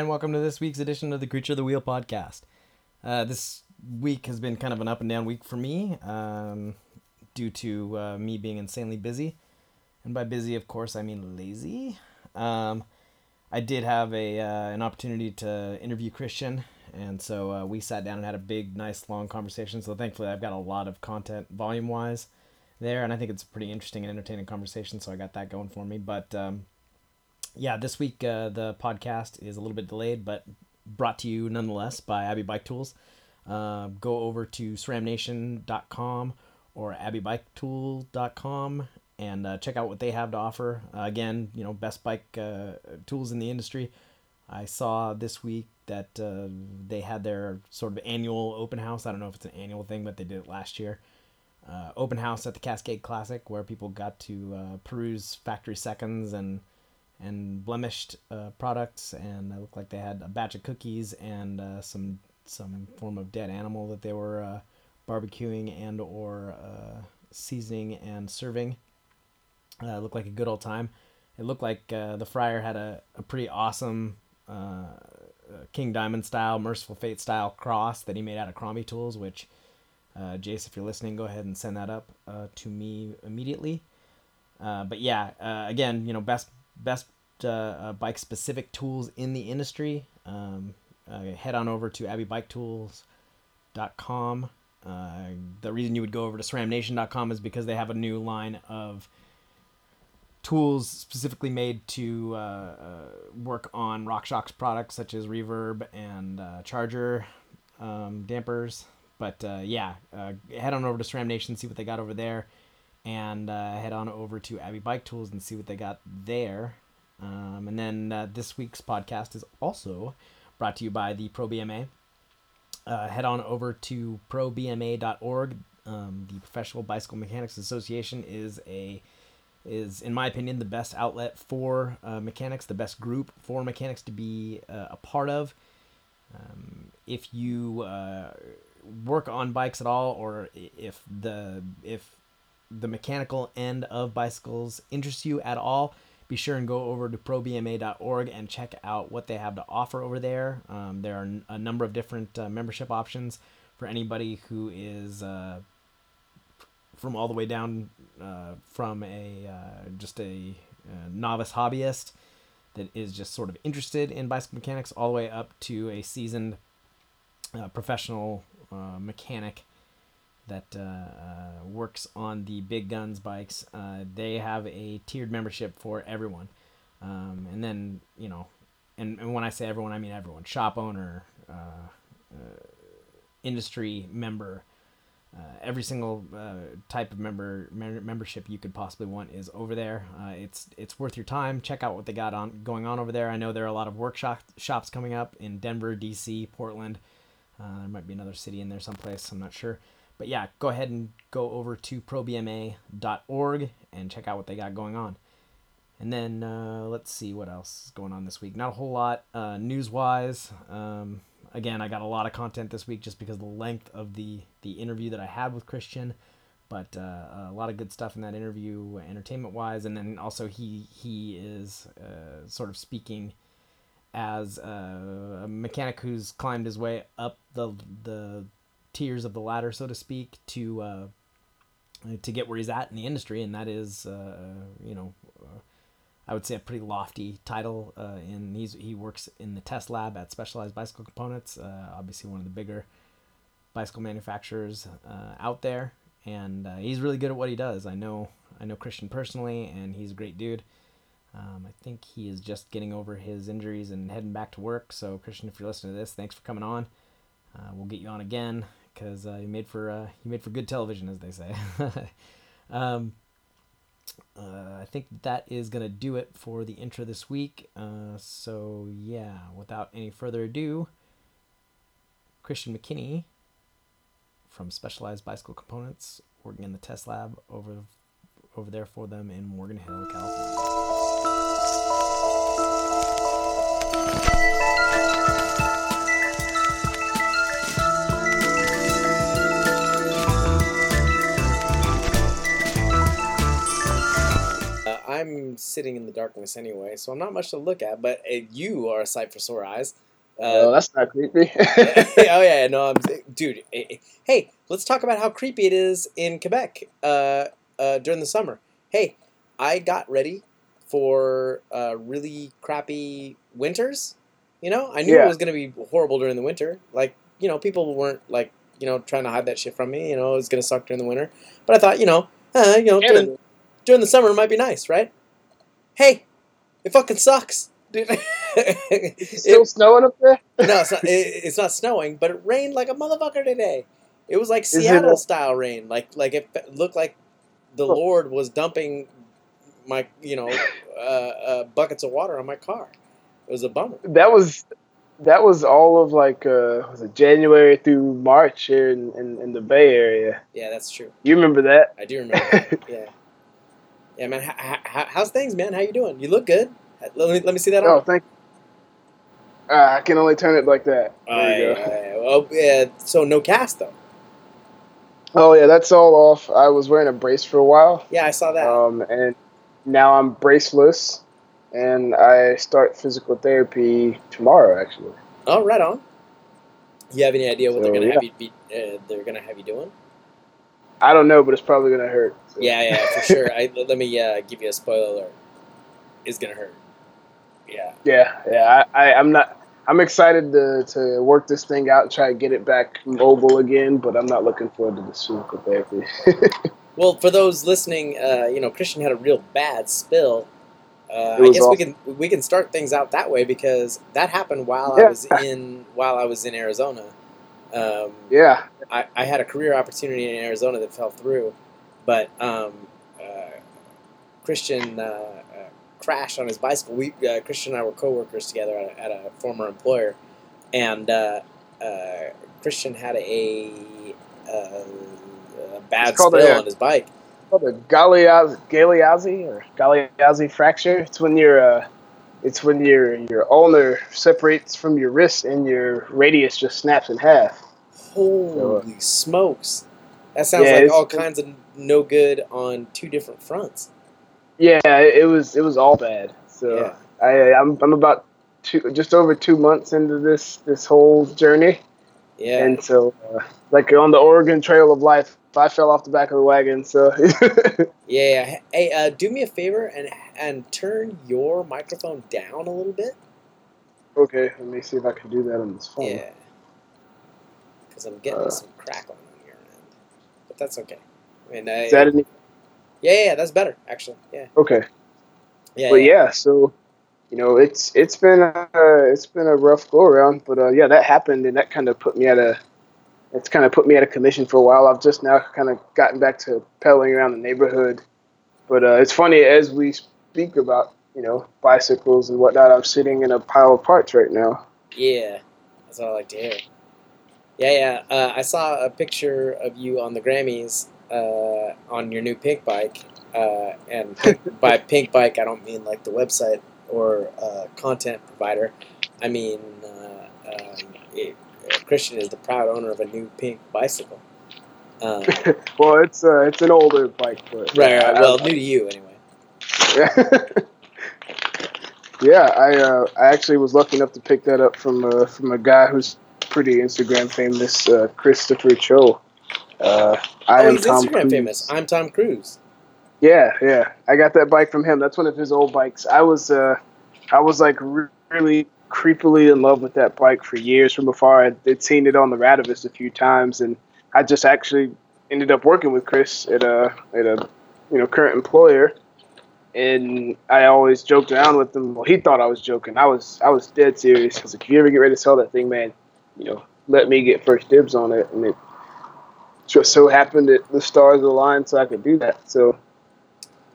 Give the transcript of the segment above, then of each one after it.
And welcome to this week's edition of the Creature of the Wheel podcast. Uh, this week has been kind of an up and down week for me um, due to uh, me being insanely busy. And by busy, of course, I mean lazy. Um, I did have a uh, an opportunity to interview Christian, and so uh, we sat down and had a big, nice, long conversation. So thankfully, I've got a lot of content volume wise there, and I think it's a pretty interesting and entertaining conversation. So I got that going for me. But um, yeah, this week uh, the podcast is a little bit delayed, but brought to you nonetheless by Abbey Bike Tools. Uh, go over to sramnation.com or abbeybiketool.com and uh, check out what they have to offer. Uh, again, you know, best bike uh, tools in the industry. I saw this week that uh, they had their sort of annual open house. I don't know if it's an annual thing, but they did it last year. Open house at the Cascade Classic where people got to peruse factory seconds and and blemished uh, products, and it looked like they had a batch of cookies and uh, some some form of dead animal that they were uh, barbecuing and or uh, seasoning and serving. Uh, looked like a good old time. It looked like uh, the fryer had a, a pretty awesome King Diamond style, Mercyful Fate style cross that he made out of Crombie tools. Which, Jace, if you're listening, go ahead and send that up to me immediately. but yeah, again, you know, best best uh, uh, bike specific tools in the industry, um, uh, head on over to abbeybiketools.com. Uh, the reason you would go over to sramnation.com is because they have a new line of tools specifically made to uh, uh, work on RockShox products such as reverb and uh, charger um, dampers. But uh, yeah, head on over to SRAM Nation, see what they got over there, and uh, head on over to Abbey Bike Tools and see what they got there. Um, and then uh, this week's podcast is also brought to you by the ProBMA. Uh, head on over to probma.org. Um, the Professional Bicycle Mechanics Association is a is in my opinion the best outlet for uh, mechanics, the best group for mechanics to be uh, a part of. Um, if you uh, work on bikes at all, or if the if the mechanical end of bicycles interests you at all, be sure and go over to probma.org and check out what they have to offer over there. Um, there are a number of different uh, membership options for anybody who is uh, from all the way down uh, from a uh, just a uh, novice hobbyist that is just sort of interested in bicycle mechanics, all the way up to a seasoned uh, professional mechanic that uh, uh, works on the big guns bikes. Uh, they have a tiered membership for everyone, um, and then you know, and, and when I say everyone, I mean everyone: shop owner, uh, uh, industry member. Uh, every single type of member membership you could possibly want is over there. it's it's worth your time. Check out what they got on going on over there. I know there are a lot of workshop shops coming up in Denver, DC, Portland. there might be another city in there someplace. I'm not sure. But yeah, go ahead and go over to probma.org and check out what they got going on. And then uh, let's see what else is going on this week. Not a whole lot uh, news wise. Um, again, I got a lot of content this week just because the length of the the interview that I had with Christian. But uh, a lot of good stuff in that interview, entertainment wise, and then also he he is uh, sort of speaking as a mechanic who's climbed his way up the the tiers of the ladder, so to speak, to uh, to get where he's at in the industry, and that is, uh, you know, uh, I would say a pretty lofty title. Uh, and he's he works in the test lab at Specialized Bicycle Components, uh, obviously one of the bigger bicycle manufacturers uh, out there, and he's really good at what he does. I know I know Christian personally, and he's a great dude. Um, I think he is just getting over his injuries and heading back to work. So, Christian, if you're listening to this, thanks for coming on. Uh, we'll get you on again because uh, you made for uh, you made for good television, as they say. um, uh, I think that is gonna do it for the intro this week. Uh, so yeah, without any further ado, Christian McKinney from Specialized Bicycle Components, working in the test lab over over there for them in Morgan Hill, California. Sitting in the darkness anyway, so I'm not much to look at. But uh, you are a sight for sore eyes. oh, that's not creepy. oh yeah, no, I'm dude. eh, eh, Hey, let's talk about how creepy it is in Quebec uh, uh, during the summer. Hey, I got ready for uh, really crappy winters. You know, I knew Yeah. it was gonna be horrible during the winter. Like, you know, people weren't like, you know, trying to hide that shit from me. You know, it was gonna suck during the winter. But I thought, you know, uh, you know, during. During the summer it might be nice, right? Hey, it fucking sucks, dude. It's still snowing up there? no, it's not. It, it's not snowing, but it rained like a motherfucker today. It was like Seattle a- style rain. Like like it looked like the Huh. Lord was dumping my you know uh, uh, buckets of water on my car. It was a bummer. That was that was all of like uh was it January through March here in, in, in the Bay Area. Yeah, that's true. You remember that? I do remember. that. Yeah, yeah, man. H- h- how's things, man? How you doing? You look good. Let me let me see that. oh, thank you. Uh, I can only turn it like that. There you Aye, go. aye. Oh, yeah. So no cast though. Oh yeah, that's all off. I was wearing a brace for a while, Yeah, I saw that. um, and now I'm braceless, and I start physical therapy tomorrow. Actually, oh, right on. You have any idea what they're gonna yeah. have you be? Uh, they're gonna have you doing? I don't know, but it's probably gonna hurt. so. Yeah, yeah, for sure. I, let me uh, give you a spoiler alert. It's gonna hurt. Yeah. Yeah, yeah. I, I, I'm not. I'm excited to, to work this thing out and try to get it back mobile again, but I'm not looking forward to the physical therapy. Well, for those listening, uh, you know, Christian had a real bad spill. Uh, I guess we can we can start things out that way because that happened while Yeah. I was in while I was in Arizona. Um, yeah, I, I had a career opportunity in Arizona that fell through, but um, uh, Christian uh, uh, crashed on his bicycle. We uh, Christian and I were coworkers together at a, at a former employer, and uh, uh, Christian had a, a bad spill a- on his bike. called a Galeazzi, Galeazzi or Galeazzi fracture. It's when your uh, it's when your your ulnar separates from your wrist and your radius just snaps in half. Uh, Holy smokes! That sounds Yeah, like all kinds of no good on two different fronts. Yeah, it, it was it was all bad. So Yeah. I I'm I'm about two just over two months into this this whole journey. Yeah. And so, uh, like on the Oregon Trail of Life, I fell off the back of the wagon. So, Yeah. Hey, uh, do me a favor and and turn your microphone down a little bit. okay, let me see if I can do that on this phone. Yeah. Because I'm getting Uh. some crackling on your end, but that's okay. I mean, uh, Is that any? yeah, yeah, yeah, that's better actually. Yeah. Okay. Yeah. But yeah, so you know, it's it's been uh, it's been a rough go around, but uh, yeah, that happened, and that kind of put me at a it's kind of put me at a commission for a while. I've just now kind of gotten back to pedaling around the neighborhood, but uh, it's funny as we speak about you know bicycles and whatnot. I'm sitting in a pile of parts right now. Yeah. That's what I like to hear. Yeah, yeah. Uh, I saw a picture of you on the Grammys uh, on your new pink bike. Uh, and pink, by pink bike, I don't mean like the website or uh, content provider. I mean, uh, um, it, Christian is the proud owner of a new pink bicycle. Um, well, it's uh, it's an older bike, but right, right. Well, new to you anyway. yeah, I uh, I actually was lucky enough to pick that up from uh, from a guy who's pretty Instagram famous, uh, Christopher Cho. Uh, I oh, am Tom Instagram Cruise. famous. I'm Tom Cruise. Yeah, yeah. I got that bike from him. That's one of his old bikes. I was uh, I was like really creepily in love with that bike for years from afar. I'd, I'd seen it on the Radavist a few times, and I just actually ended up working with Chris at a at a you know current employer. And I always joked around with him. Well, he thought I was joking. I was I was dead serious. Was like, if you ever get ready to sell that thing, man, you know, let me get first dibs on it. And it just so happened that the stars aligned so I could do that. So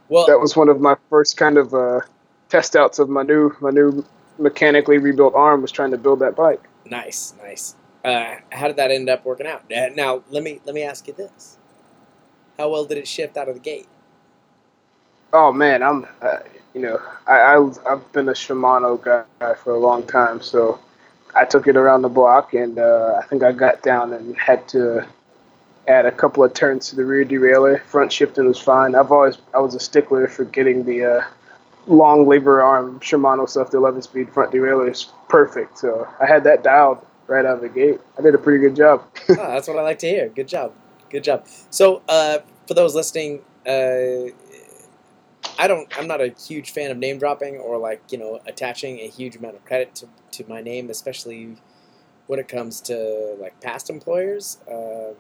Well, that was one of my first kind of uh, test outs of my new my new mechanically rebuilt arm was trying to build that bike. Nice, nice. Uh, how did that end up working out? Now, let me let me ask you this: How well did it shift out of the gate? Oh man, I'm uh, you know I, I I've been a Shimano guy for a long time, so I took it around the block and uh, I think I got down and had to add a couple of turns to the rear derailleur. Front shifting was fine. I've always I was a stickler for getting the uh, long lever arm Shimano stuff, the 11 speed front derailleur is perfect. So I had that dialed right out of the gate. I did a pretty good job. oh, that's what I like to hear. Good job. Good job. So, uh, for those listening, uh, I don't. I'm not a huge fan of name dropping or like you know attaching a huge amount of credit to, to my name, especially when it comes to like past employers. Uh,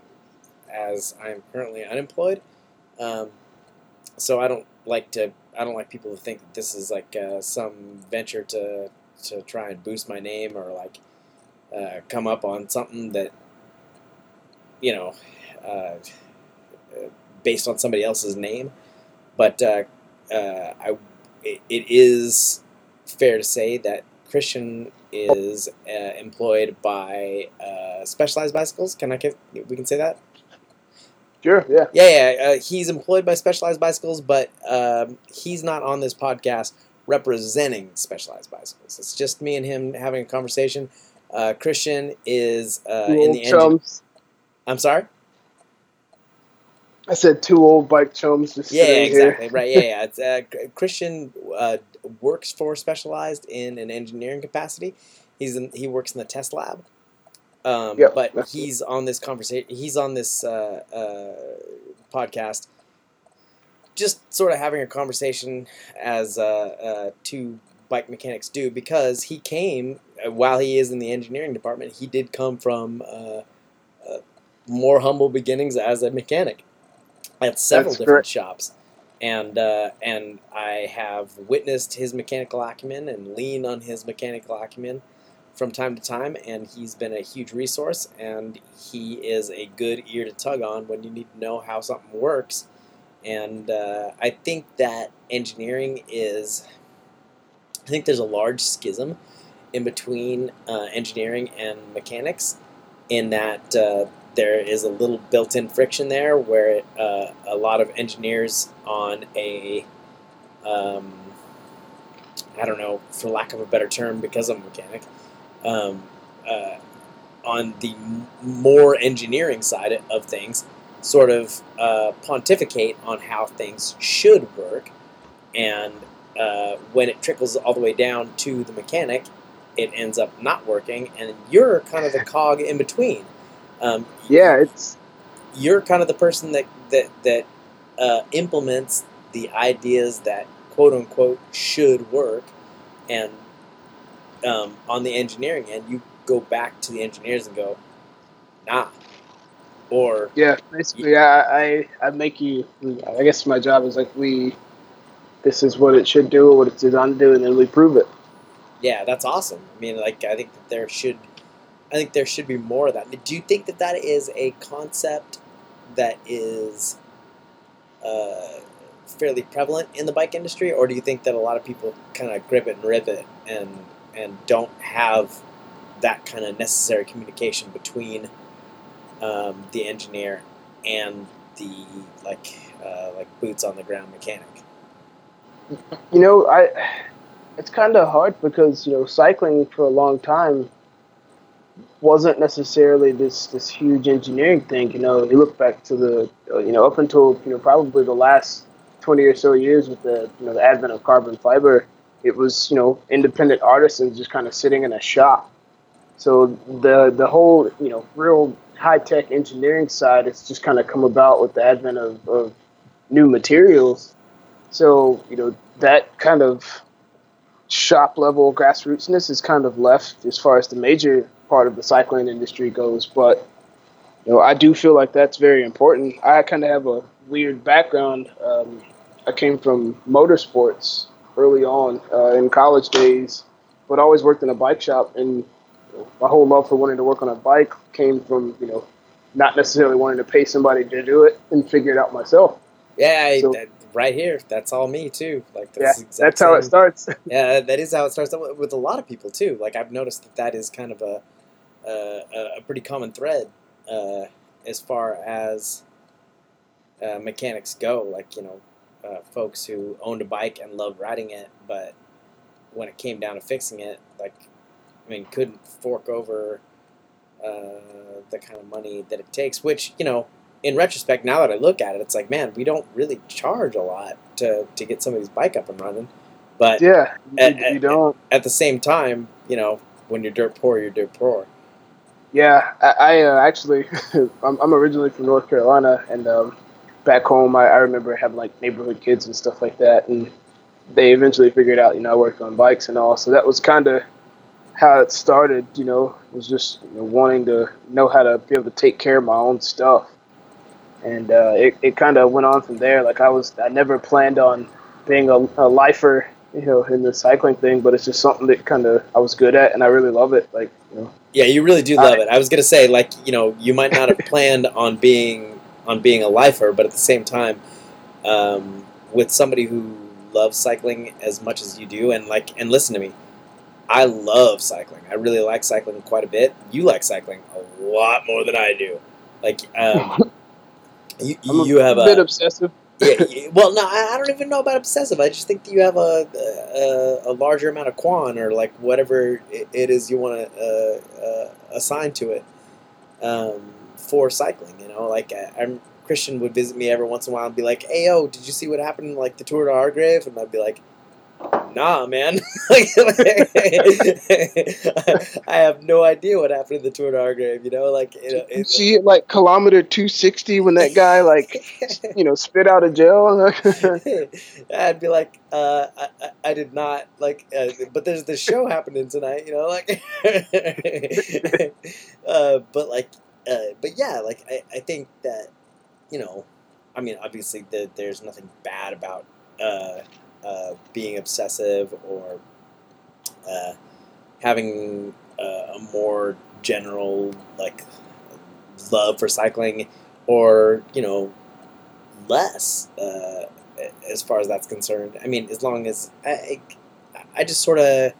as I'm currently unemployed, um, so I don't like to. I don't like people to think that this is like uh, some venture to to try and boost my name or like uh, come up on something that you know uh, based on somebody else's name. But uh, uh, I, it, it is fair to say that Christian is uh, employed by Specialized Bicycles. Can I get? We can say that. Sure. Yeah. Yeah, yeah. Uh, he's employed by Specialized Bicycles, but um, he's not on this podcast representing Specialized Bicycles. It's just me and him having a conversation. Uh, Christian is uh, in the engine. I'm sorry. I said two old bike chums. Just yeah, exactly. Here. right. Yeah, yeah. It's, uh, Christian uh, works for Specialized in an engineering capacity. He's in, he works in the test lab. Um, but he's on this conversation. He's on this uh, uh, podcast, just sort of having a conversation as uh, uh, two bike mechanics do, because he came uh, while he is in the engineering department. He did come from uh, uh, more humble beginnings as a mechanic at several That's different correct. shops, and uh, and I have witnessed his mechanical acumen and lean on his mechanical acumen from time to time, and he's been a huge resource. And he is a good ear to tug on when you need to know how something works. And uh, I think that engineering is, I think there's a large schism in between uh, engineering and mechanics, in that uh, there is a little built-in friction there, where uh, a lot of engineers on a um, I don't know, for lack of a better term, because I'm a mechanic, um, uh, on the more engineering side of things, sort of uh, pontificate on how things should work, and uh, when it trickles all the way down to the mechanic, it ends up not working, and you're kind of the cog in between. Um, Yeah, it's you're kind of the person that that that uh, implements the ideas that quote unquote should work, and um, on the engineering end, you go back to the engineers and go, nah, or yeah. Basically, I, I I make you. I guess my job is like we. This is what it should do, or what it's designed to do, and then we prove it. yeah, that's awesome. I mean, like I think that there should, I think there should be more of that. Do you think that that is a concept that is uh, fairly prevalent in the bike industry, or do you think that a lot of people kind of grip it and rip it and and don't have that kind of necessary communication between um, the engineer and the like uh, like boots on the ground mechanic? You know, I. It's kind of hard because you know cycling for a long time wasn't necessarily this this huge engineering thing. You know, you look back to the you know up until you know probably the last twenty or so years with the you know the advent of carbon fiber, it was you know independent artisans just kind of sitting in a shop. So the the whole you know real high tech engineering side has just kind of come about with the advent of, of new materials. So you know that kind of shop level grassrootsness is kind of left as far as the major part of the cycling industry goes. But you know, I do feel like that's very important. I kind of have a weird background. Um, I came from motorsports early on uh, in college days, but always worked in a bike shop. And my whole love for wanting to work on a bike came from you know not necessarily wanting to pay somebody to do it and figure it out myself. Yeah, I, So- that, right here. That's all me too. Like Yeah, that's exact that's how it starts. Yeah, that is how it starts with with a lot of people too. Like I've noticed that that is kind of a a, a pretty common thread uh, as far as uh, mechanics go. Like you know, uh, folks who owned a bike and loved riding it, but when it came down to fixing it, like I mean, couldn't fork over uh, the kind of money that it takes. Which you know, in retrospect, now that I look at it, it's like, man, we don't really charge a lot to to get somebody's bike up and running. But Yeah, you, Uh, you don't. at the same time, you know, when you're dirt poor, you're dirt poor. Yeah, I, I uh, actually, I'm, I'm originally from North Carolina, and um, back home, I, I remember having like neighborhood kids and stuff like that, and they eventually figured out, you know, I worked on bikes and all, so that was kind of how it started. You know, was just you know, wanting to know how to be able to take care of my own stuff, and uh, it it kind of went on from there. Like I was, I never planned on being a, a lifer, you know, in the cycling thing, but it's just something that kind of I was good at, and I really love it. Like, you know. Yeah, you really do love I- it. I was gonna say, like, you know, you might not have planned on being on being a lifer, but at the same time, um, with somebody who loves cycling as much as you do, and like, and listen to me, I love cycling. I really like cycling quite a bit. You like cycling a lot more than I do. Like, um, you, I'm a you have bit a bit obsessive. yeah, yeah, well, no, I, I don't even know about obsessive. I just think that you have a a, a larger amount of quan or like whatever it, it is you want to uh, uh, assign to it um, for cycling. You know, like I, I'm Christian would visit me every once in a while and be like, "Hey, yo, did you see what happened in like the Tour de Argrave?" And I'd be like. Nah, man. I have no idea what happened in the Tour de Argrave. You know, like you know, it, see like kilometer 260 when that guy like you know spit out of jail. I'd be like, uh, I, I, I did not like, uh, but there's this show happening tonight, you know, like, uh, but like, uh, but yeah, like I, I think that, you know, I mean, obviously the, there's nothing bad about uh, uh, being obsessive or uh, having uh, a more general like love for cycling or you know less as far as that's concerned. I mean, as long as I, I just sort of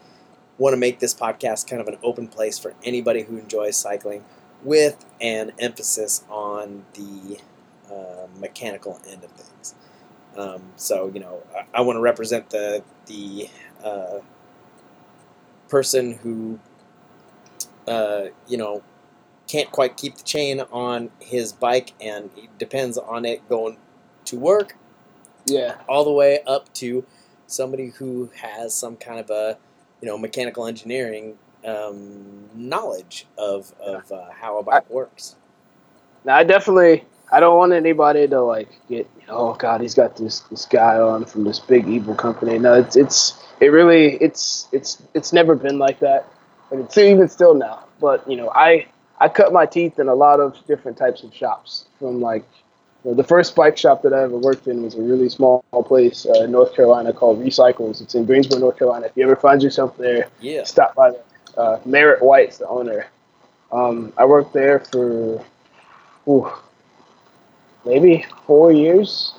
want to make this podcast kind of an open place for anybody who enjoys cycling, with an emphasis on the uh, mechanical end of things. Um, so you know, I, I want to represent the the uh, person who uh, you know can't quite keep the chain on his bike and depends on it going to work yeah, all the way up to somebody who has some kind of a you know mechanical engineering um, knowledge of, of uh, how a bike works. now I definitely I don't want anybody to like get oh god he's got this this guy on from this big evil company. No, it's it's it really it's it's it's never been like that, and it's even still now. But you know I I cut my teeth in a lot of different types of shops from like. the first bike shop that I ever worked in was a really small place uh, in North Carolina called Recycles. It's in Greensboro, North Carolina. If you ever find yourself there, Yeah. stop by there. Uh, Merritt White's the owner. Um, I worked there for ooh, maybe four years,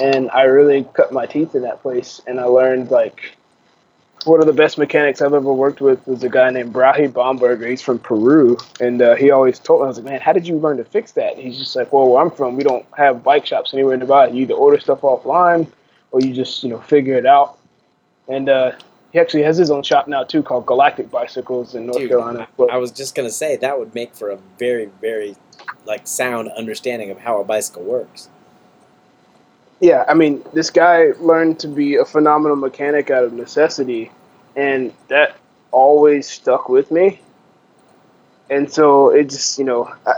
and I really cut my teeth in that place. And I learned like one of the best mechanics I've ever worked with was a guy named Brahi Baumberger. He's from Peru, and uh, he always told me, I was like, man, how did you learn to fix that? And he's just like, well, where I'm from, we don't have bike shops anywhere nearby. You either order stuff offline, or you just you know figure it out. And uh, he actually has his own shop now too, called Galactic Bicycles in North Dude, Carolina. But, I was just gonna say that would make for a very, very like sound understanding of how a bicycle works. yeah, I mean, this guy learned to be a phenomenal mechanic out of necessity, and that always stuck with me. And so it just, you know, I,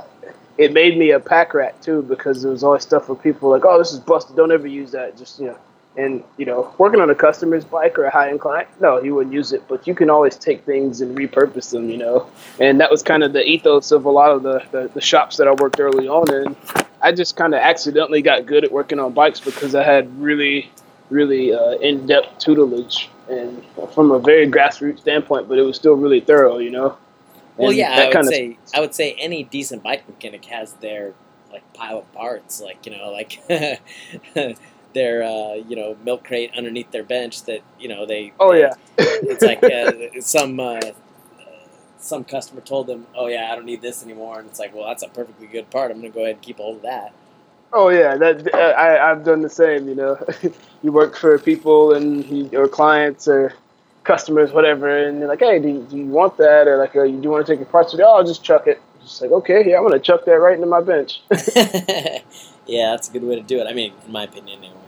it made me a pack rat too because there was always stuff where people were like, "Oh, this is busted. Don't ever use that." Just you know, and you know, working on a customer's bike or a high end client, no, he wouldn't use it. But you can always take things and repurpose them, you know. And that was kind of the ethos of a lot of the the, the shops that I worked early on in. I just kind of accidentally got good at working on bikes because I had really, really uh, in depth tutelage and from a very grassroots standpoint, but it was still really thorough, you know. Well, yeah, I would kinda- say I would say any decent bike mechanic has their like pile of parts, like you know, like their uh, you know milk crate underneath their bench that you know they. Oh they- yeah, it's like uh, some uh, some customer told them, "Oh yeah, I don't need this anymore," and it's like, "Well, that's a perfectly good part. I'm going to go ahead and keep hold of that." Oh yeah, that I I've done the same. You know, you work for people and you, or clients or customers, whatever, and they're like, "Hey, do you, do you want that?" Or like, uh, "You do want to take your parts?" Oh, I'll just chuck it. Just like, okay, yeah, I'm gonna chuck that right into my bench. yeah, that's a good way to do it. I mean, in my opinion, anyway.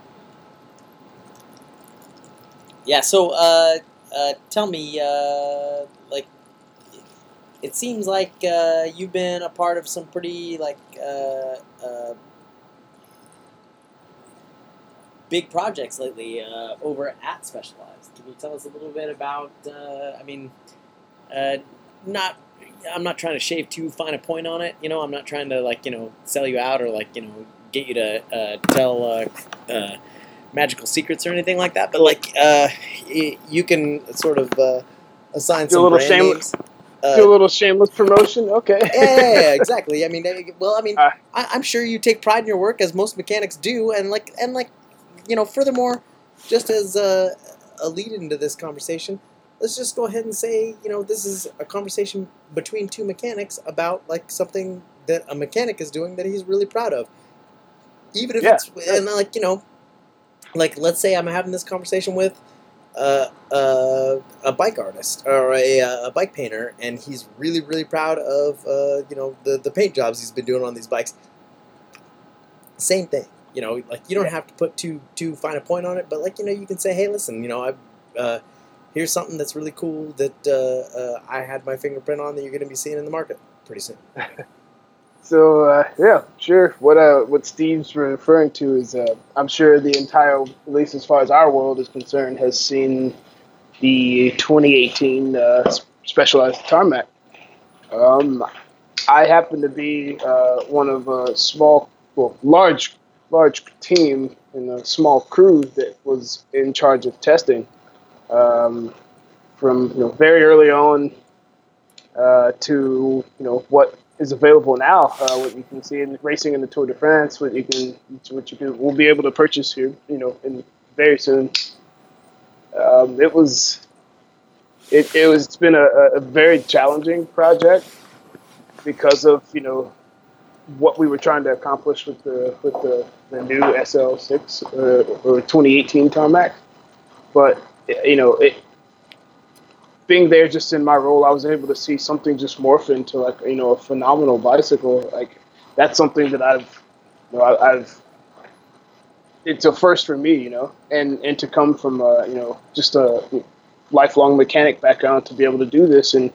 Yeah. So, uh, uh, tell me, uh, like, it seems like uh, you've been a part of some pretty like uh, uh, big projects lately uh, over at Specialized. Can you tell us a little bit about? Uh, I mean, uh, not. I'm not trying to shave too fine a point on it. You know, I'm not trying to like you know sell you out or like you know get you to tell magical secrets or anything like that. But like uh, y- you can sort of uh, assign Do a little brand shameless- Uh, Do a little shameless promotion. Okay. yeah, yeah, yeah, exactly. I mean, well, I mean, Uh. I, I'm sure you take pride in your work, as most mechanics do, and like, and like, you know, furthermore, just as a, a lead into this conversation, let's just go ahead and say, you know, this is a conversation between two mechanics about like something that a mechanic is doing that he's really proud of, even if Yeah, it's and like you know, like let's say I'm having this conversation with. Uh, uh, a bike artist or a, uh, a bike painter, and he's really, really proud of uh, you know the the paint jobs he's been doing on these bikes. Same thing, you know, like you don't have to put too too fine a point on it, but like you know, you can say, hey, listen, you know, I uh, here's something that's really cool that uh, uh, I had my fingerprint on that you're going to be seeing in the market pretty soon. So uh, yeah, sure. What uh, what Steve's referring to is, uh, I'm sure the entire, at least as far as our world is concerned, has seen the 2018 uh, Specialized Tarmac. Um, I happen to be uh, one of a small, well, large, large team in a small crew that was in charge of testing um, from you know, very early on uh, to you know what is available now. Uh, what you can see in racing in the Tour de France, what you can, what you can, we'll be able to purchase here, you know, in very soon. Um, it was, it, it was, it's been a, a very challenging project because of you know what we were trying to accomplish with the with the, the new SL6 uh, or 2018 tarmac. But you know, it being there just in my role, I was able to see something just morph into like you know a phenomenal bicycle. Like that's something that I've, you know, I, I've. It's a first for me, you know, and and to come from uh, you know just a lifelong mechanic background to be able to do this and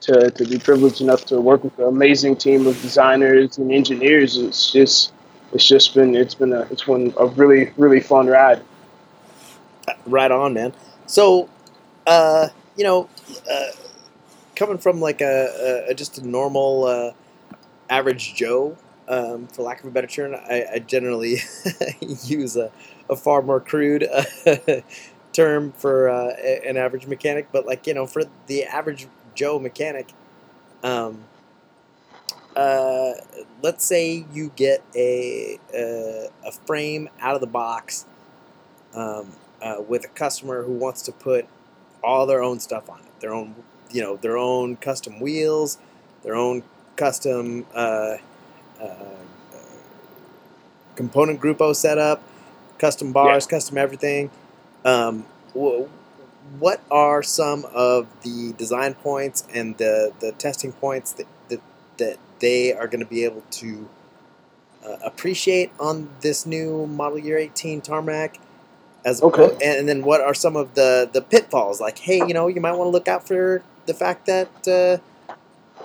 to, to be privileged enough to work with an amazing team of designers and engineers. It's just it's just been it's been a it's been a really really fun ride. Right on, man. So, uh, you know, uh, coming from like a, a just a normal uh, average Joe, um, for lack of a better term, I, I generally use a, a far more crude uh, term for uh, an average mechanic. But like you know, for the average Joe mechanic, um, uh, let's say you get a, a a frame out of the box. Um, uh, with a customer who wants to put all their own stuff on it, their own, you know, their own custom wheels, their own custom uh, uh, uh, component gruppo setup, custom bars, custom everything. Um, wh- what are some of the design points and the, the testing points that, that, that they are going to be able to uh, appreciate on this new model year 18 tarmac? As Okay. and then what are some of the the pitfalls? Like, hey, you know, you might want to look out for the fact that uh,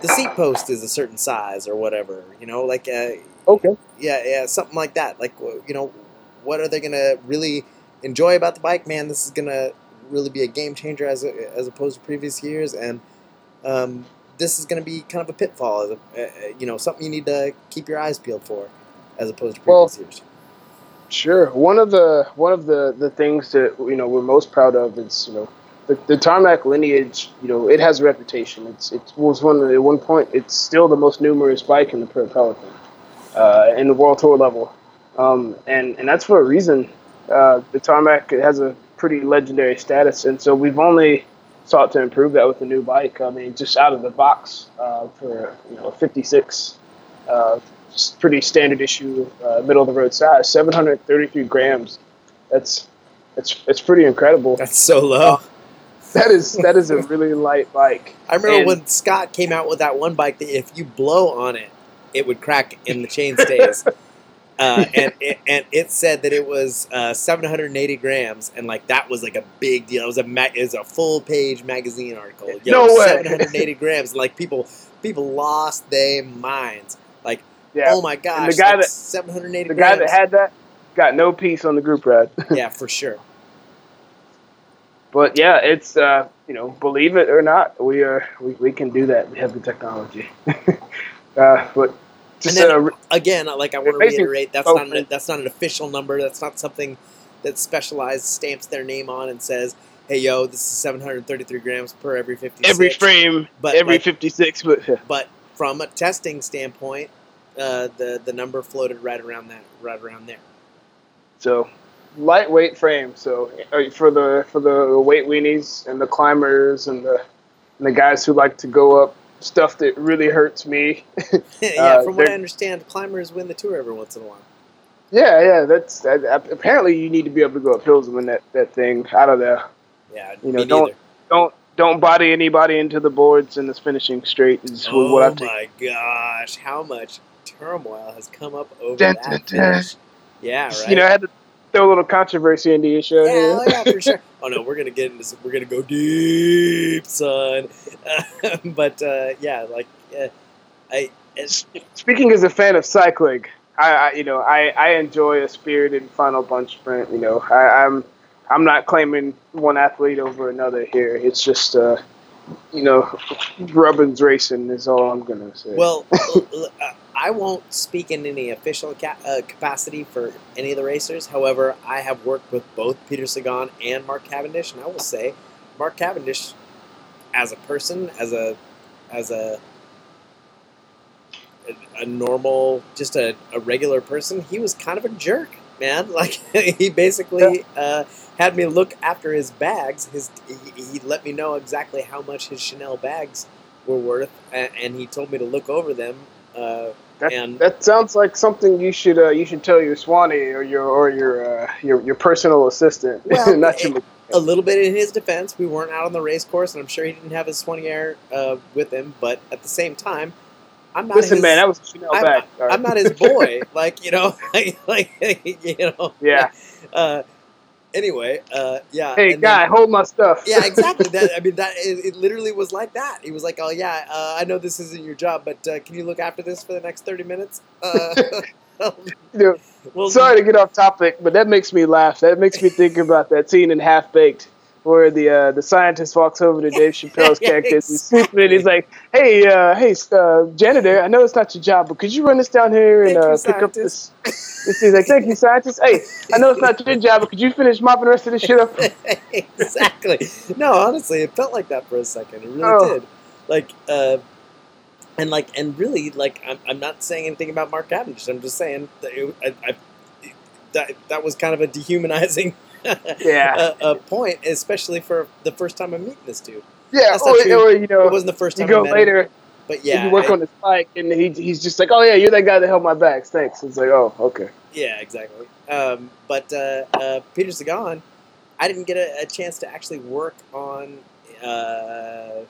the seat post is a certain size or whatever. You know, like, uh, Okay. yeah, yeah, something like that. Like, you know, what are they gonna really enjoy about the bike? Man, this is gonna really be a game changer as as opposed to previous years, and um, this is gonna be kind of a pitfall. Uh, uh, you know, something you need to keep your eyes peeled for, as opposed to Well, previous years. Sure. One of the one of the, the things that you know we're most proud of is you know the, the tarmac lineage. You know it has a reputation. It's it was one at one point. It's still the most numerous bike in the Peloton, uh, in the World Tour level, um, and and that's for a reason. Uh, the tarmac has a pretty legendary status, and so we've only sought to improve that with a new bike. I mean, just out of the box uh, for you know a 56. Uh, pretty standard issue, uh, middle of the road size, 733 grams. That's it's it's pretty incredible. That's so low. That is that is a really light bike. I remember and- when Scott came out with that one bike that if you blow on it, it would crack in the chain stays. uh, and it, and it said that it was uh, 780 grams, and like that was like a big deal. It was a ma- it was a full page magazine article. Yo, No way. 780 grams. Like people people lost their minds. Like Yeah. oh my gosh, the guy like that- 780 the guy that had that got no peace on the group ride. yeah, for sure. But yeah, it's uh, you know, believe it or not, we are we, we can do that. We have the technology. uh, but just And then- uh, Again, like I want to reiterate, that's not an, that's not an official number. That's not something that Specialized stamps their name on and says, "Hey, yo, this is 733 grams per every 56." every frame, but every like, 56, but yeah. but from a testing standpoint, uh, the the number floated right around that, right around there. So lightweight frame. So uh, for the for the weight weenies and the climbers and the and the guys who like to go up stuff that really hurts me. yeah, Uh, from what I understand, climbers win the tour every once in a while. yeah, yeah. That's that, apparently you need to be able to go up hills and win that that thing out of there. Yeah, You know, don't- neither. Don't don't body anybody into the boards and the finishing straight is Oh what I think. my gosh, how much turmoil has come up over Dun, that dun. Yeah, right. You know, I had to throw a little controversy into your show. yeah, here. oh, yeah, for sure. Oh no, we're gonna get into some, we're gonna go deep, son. but uh, yeah, like uh, I, Speaking as a fan of cycling, I, I you know I, I enjoy a spirited final bunch sprint. You know I, I'm I'm not claiming one athlete over another here. It's just uh, you know Rubbins racing is all I'm gonna say. well, uh, I won't speak in any official ca- uh, capacity for any of the racers. However, I have worked with both Peter Sagan and Mark Cavendish, and I will say, Mark Cavendish, as a person, as a as a a, a normal, just a, a regular person, he was kind of a jerk, man. Like he basically uh, had me look after his bags. His he, he let me know exactly how much his Chanel bags were worth, and, and he told me to look over them. Uh, that, and- that sounds like something you should uh, you should tell your soigneur or your or your uh, your your personal assistant, Well, not your. a little bit in his defense, we weren't out on the race course, and I'm sure he didn't have his soigneur uh, with him. But at the same time, I'm not. Listen, his, man, that was Chanel I'm. All right. I'm not his boy. like you know, like, like you know. Yeah. Anyway, uh, yeah. Hey, and then- guy, hold my stuff. yeah, exactly. That I mean, that it, it literally was like that. He was like, "Oh yeah, uh, I know this isn't your job, but uh, can you look after this for the next thirty minutes?" Uh, You know, well, Sorry to get off topic, but that makes me laugh. That makes me think about that scene in Half Baked where the uh, the scientist walks over to Dave Chappelle's character. And he's like, "Hey, uh, hey, uh, janitor, I know it's not your job, but could you run this down here and Thank you, uh, pick up this?" this?" He's like, "Thank you, scientist. Hey, I know it's not your job, but could you finish mopping the rest of this shit up?" exactly. No, honestly, it felt like that for a second. It really Oh. did. Like, uh, and like, and really, like, I'm, I'm not saying anything about Mark Cavendish. I'm just saying that it, I, I, that that was kind of a dehumanizing Yeah, a, uh, point, especially for the first time I'm meeting this dude. yeah. Or, or you It wasn't the first you time I go met him, later but and yeah, you work I- on his bike, and he, he's just like, "Oh yeah, you're that guy that held my bags. Thanks." It's like, "Oh, okay." Yeah, exactly. Um, but uh, uh, Peter Sagan, I didn't get a, a chance to actually work on uh,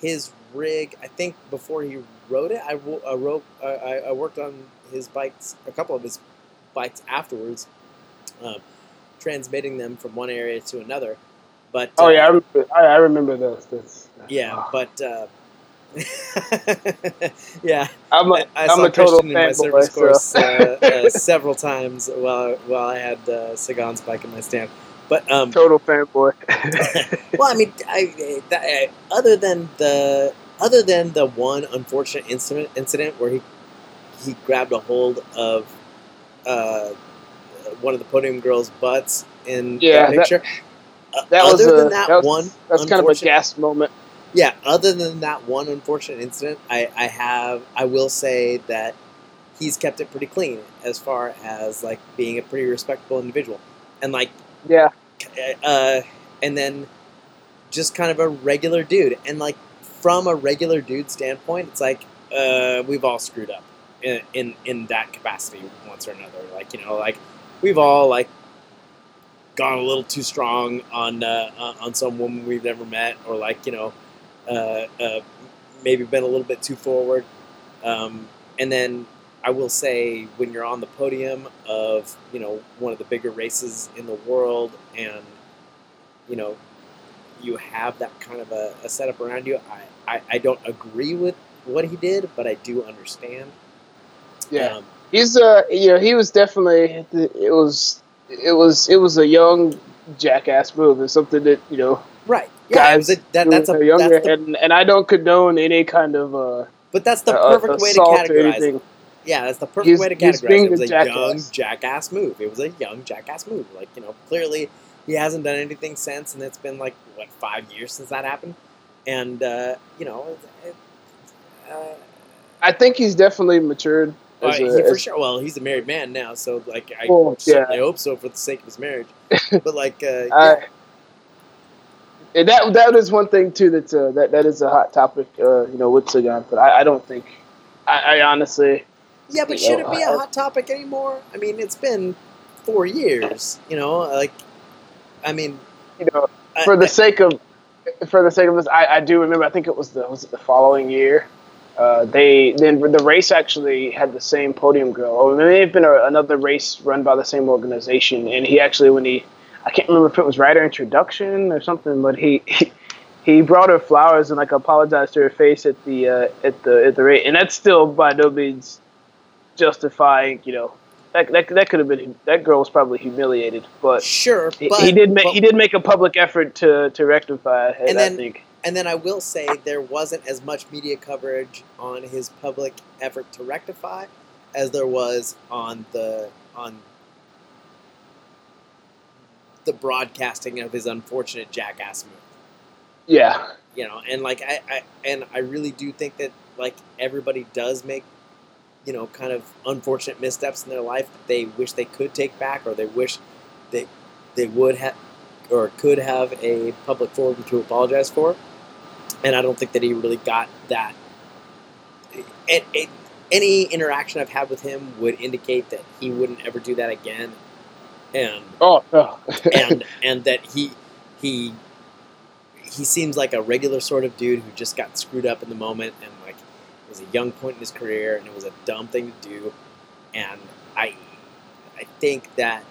his rig. I think before he rode it, I, wrote. Uh, I, I worked on his bikes, a couple of his bikes afterwards, um, transmitting them from one area to another. But Oh uh, yeah, I remember. I, I remember those. That's, yeah, oh. but. Uh, yeah, I'm a, I, I I'm saw a total Christian in my fanboy. service So. course uh, uh, several times while while I had uh, Sagan's bike in my stand. But um, total fanboy. well, I mean, I, uh, other than the other than the one unfortunate incident incident where he he grabbed a hold of uh, one of the podium girls' butts in Yeah, the that- picture. uh, that was other a, than that, that was, one, That's kind of a gas moment. yeah, other than that one unfortunate incident, I, I have I will say that he's kept it pretty clean as far as like being a pretty respectable individual, and like Yeah, uh, and then just kind of a regular dude, and like from a regular dude standpoint, it's like uh, we've all screwed up in, in in that capacity once or another. Like you know, like we've all like gone a little too strong on uh, on- on some woman we've never met, or like you know, uh, uh, maybe been a little bit too forward. Um, and then I will say when you're on the podium of you know one of the bigger races in the world, and you know you have that kind of a, a setup around you, I, I, I don't agree with what he did, but I do understand. Yeah, Um, he's uh, you know, he was definitely it was it was it was a young jackass move. It's something that you know right. Yeah, guys was that, that's a who are younger, that's the, and and I don't condone any kind of uh, but that's the uh, perfect way to categorize it. anything. Yeah, that's the perfect He's- way to he's categorize being it. It was the a young jackass. jackass move. It was a young jackass move. Like you know, clearly he hasn't done anything since, and it's been like what five years since that happened. And uh, you know, it, it, uh, I think he's definitely matured. Uh, As he for sure. Well, he's a married man now, so like I Well, certainly yeah. hope so for the sake of his marriage. but like, uh, yeah, and that that is one thing too. That's uh, that that is a hot topic. Uh, you know, with Sagan, but I, I don't think. I, I honestly, yeah, but should know, it be a hot topic anymore? I mean, it's been four years. You know, like, I mean, you know, for the sake of for the sake of this, I, I do remember. I think it was the was it the following year. Uh, they then the race actually had the same podium girl, or it may have been a, another race run by the same organization. And he actually, when he, I can't remember if it was Rider Introduction or something, but he. he he brought her flowers and like apologized to her face at the uh, at the at the rate, and that's still by no means justifying. You know, that that, that could have been that girl was probably humiliated, but sure, he, but he did make he did make a public effort to to rectify it. And I then- think. And then I will say there wasn't as much media coverage on his public effort to rectify as there was on the on the broadcasting of his unfortunate jackass move. Yeah, You know, and like I, I and I really do think that like everybody does make you know kind of unfortunate missteps in their life that they wish they could take back or they wish they they would have or could have a public forum to apologize for. And I don't think that he really got that. And, and any interaction I've had with him would indicate that he wouldn't ever do that again, and Oh and and that he he he seems like a regular sort of dude who just got screwed up in the moment and like it was a young point in his career and it was a dumb thing to do and I I think that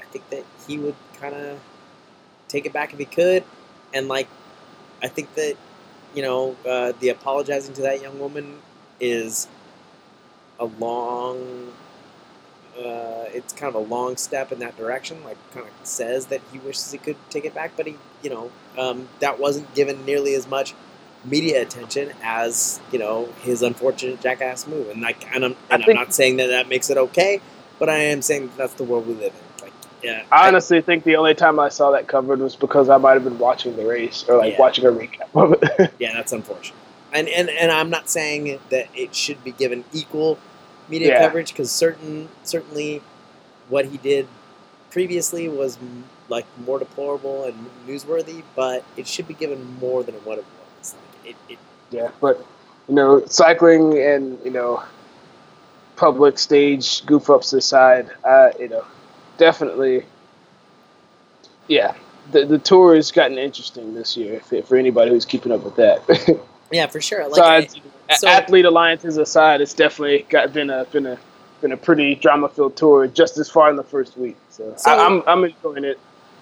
I think that he would kind of take it back if he could and like I think that you know uh, the apologizing to that young woman is a long uh, it's kind of a long step in that direction. Like, kind of says that he wishes he could take it back, but he, you know, um, that wasn't given nearly as much media attention as you know his unfortunate jackass move. And like, and I'm, and I'm not saying that that makes it okay, but I am saying that that's the world we live in. Yeah, I honestly think the only time I saw that covered was because I might have been watching the race or like Yeah. watching a recap of it. yeah, that's unfortunate. And and and I'm not saying that it should be given equal media Yeah. coverage because certain certainly what he did previously was m- like more deplorable and newsworthy, but it should be given more than what it was. Like it, it yeah, but you know, cycling and you know, public stage goof ups aside, uh, you know, definitely, yeah. The, the tour has gotten interesting this year for, for anybody who's keeping up with that. yeah, for sure. Like I- so- athlete alliances aside, it's definitely got been a been a been a pretty drama filled tour just as far in the first week. So, So- I, I'm I'm enjoying it.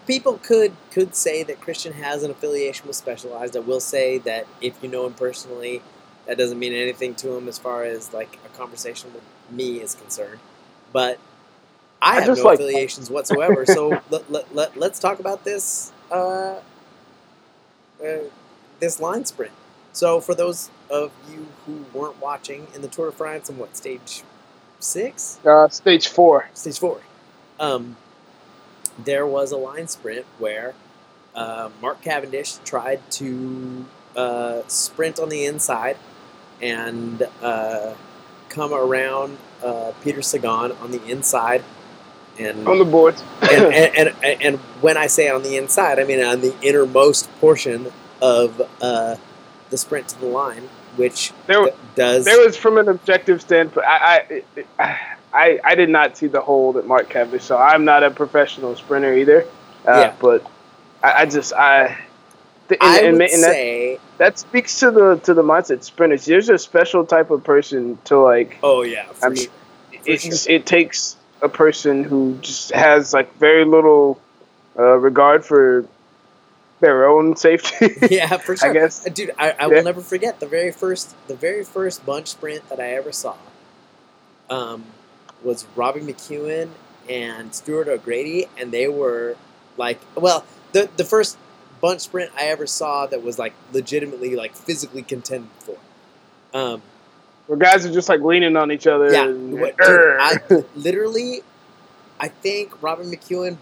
people could could say that Christian has an affiliation with Specialized. I will say that if you know him personally, that doesn't mean anything to him as far as like a conversation with me is concerned. But I, I have no like- affiliations whatsoever. so let, let, let, let's talk about this uh, uh, this line sprint. So for those of you who weren't watching in the Tour de France in what stage six? Uh, stage four. stage four. Um, there was a line sprint where uh, Mark Cavendish tried to uh, sprint on the inside and uh, come around uh, Peter Sagan on the inside. And, on the boards. and, and, and, and when I say on the inside, I mean on the innermost portion of uh, the sprint to the line, which there, does. there was from an objective standpoint. I, I, I, I did not see the hole that Mark Cavendish saw. I'm not a professional sprinter either. Uh, Yeah. But I, I just I th- I and, would and that, say, that speaks to the to the mindset sprinters. There's a special type of person to like. oh yeah, I mean, sure. It sure. it takes a person who just has like very little uh, regard for their own safety. yeah, for sure. I guess. Uh, dude, I, I Yeah. will never forget the very first the very first bunch sprint that I ever saw. Um, was Robbie McEwen and Stuart O'Grady, and they were like, well, the the first bunch sprint I ever saw that was like legitimately like physically contended for. Um, Where guys are just like leaning on each other. yeah, dude, I literally, I think Robin McEwen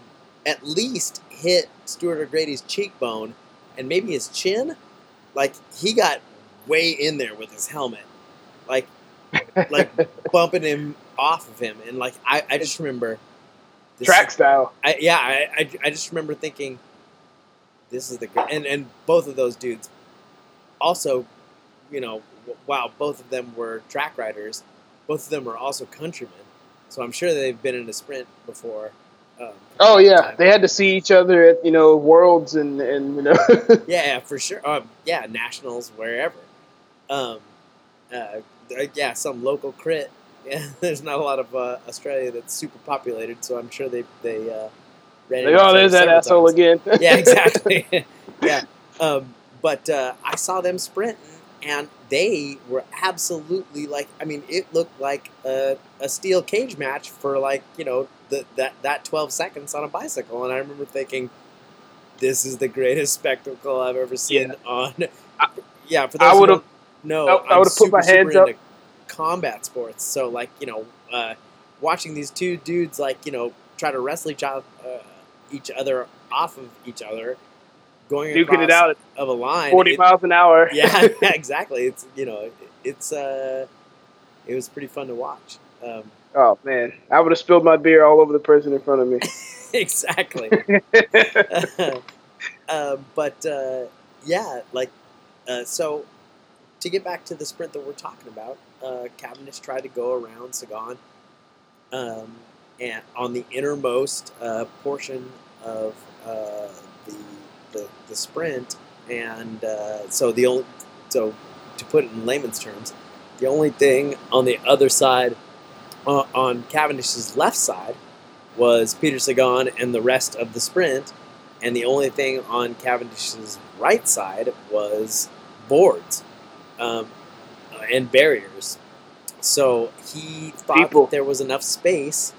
at least hit Stuart O'Grady's cheekbone and maybe his chin. Like he got way in there with his helmet, like like bumping him off of him, and like I, I just remember this track style. I, yeah, I, I, I just remember thinking, this is the and and both of those dudes, also, you know, w- wow, both of them were track riders, both of them were also countrymen, so I'm sure they've been in a sprint before. Um, Oh yeah, time. they had to see each other at you know worlds and and you know. yeah, yeah, for sure. Um, yeah, nationals wherever. Um, uh, yeah, some local crit. Yeah, there's not a lot of uh, Australia that's super populated, so I'm sure they they uh, ran. like, oh, there's that asshole times. again. yeah, exactly. yeah. Um, but uh, I saw them sprinting, and they were absolutely like. I mean, it looked like a, a steel cage match for like you know the, that that twelve seconds on a bicycle, and I remember thinking, "This is the greatest spectacle I've ever seen on." yeah, for those I would've- don't know, I- I would've put my hands up. combat sports, so like you know, uh, watching these two dudes like you know try to wrestle each other, uh, each other off of each other, going Duking it out of a line. 40 it- miles an hour. yeah, yeah, exactly. It's you know, it, it's uh, it was pretty fun to watch. Um, Oh man, I would have spilled my beer all over the person in front of me. exactly. uh, but uh, yeah, like uh, so. To get back to the sprint that we're talking about, uh, Cavendish tried to go around Sagan, um, and on the innermost uh, portion of uh, the, the the sprint, and uh, so the only so to put it in layman's terms, the only thing on the other side, uh, on Cavendish's left side, was Peter Sagan and the rest of the sprint, and the only thing on Cavendish's right side was boards um, and barriers. So he thought People. that there was enough space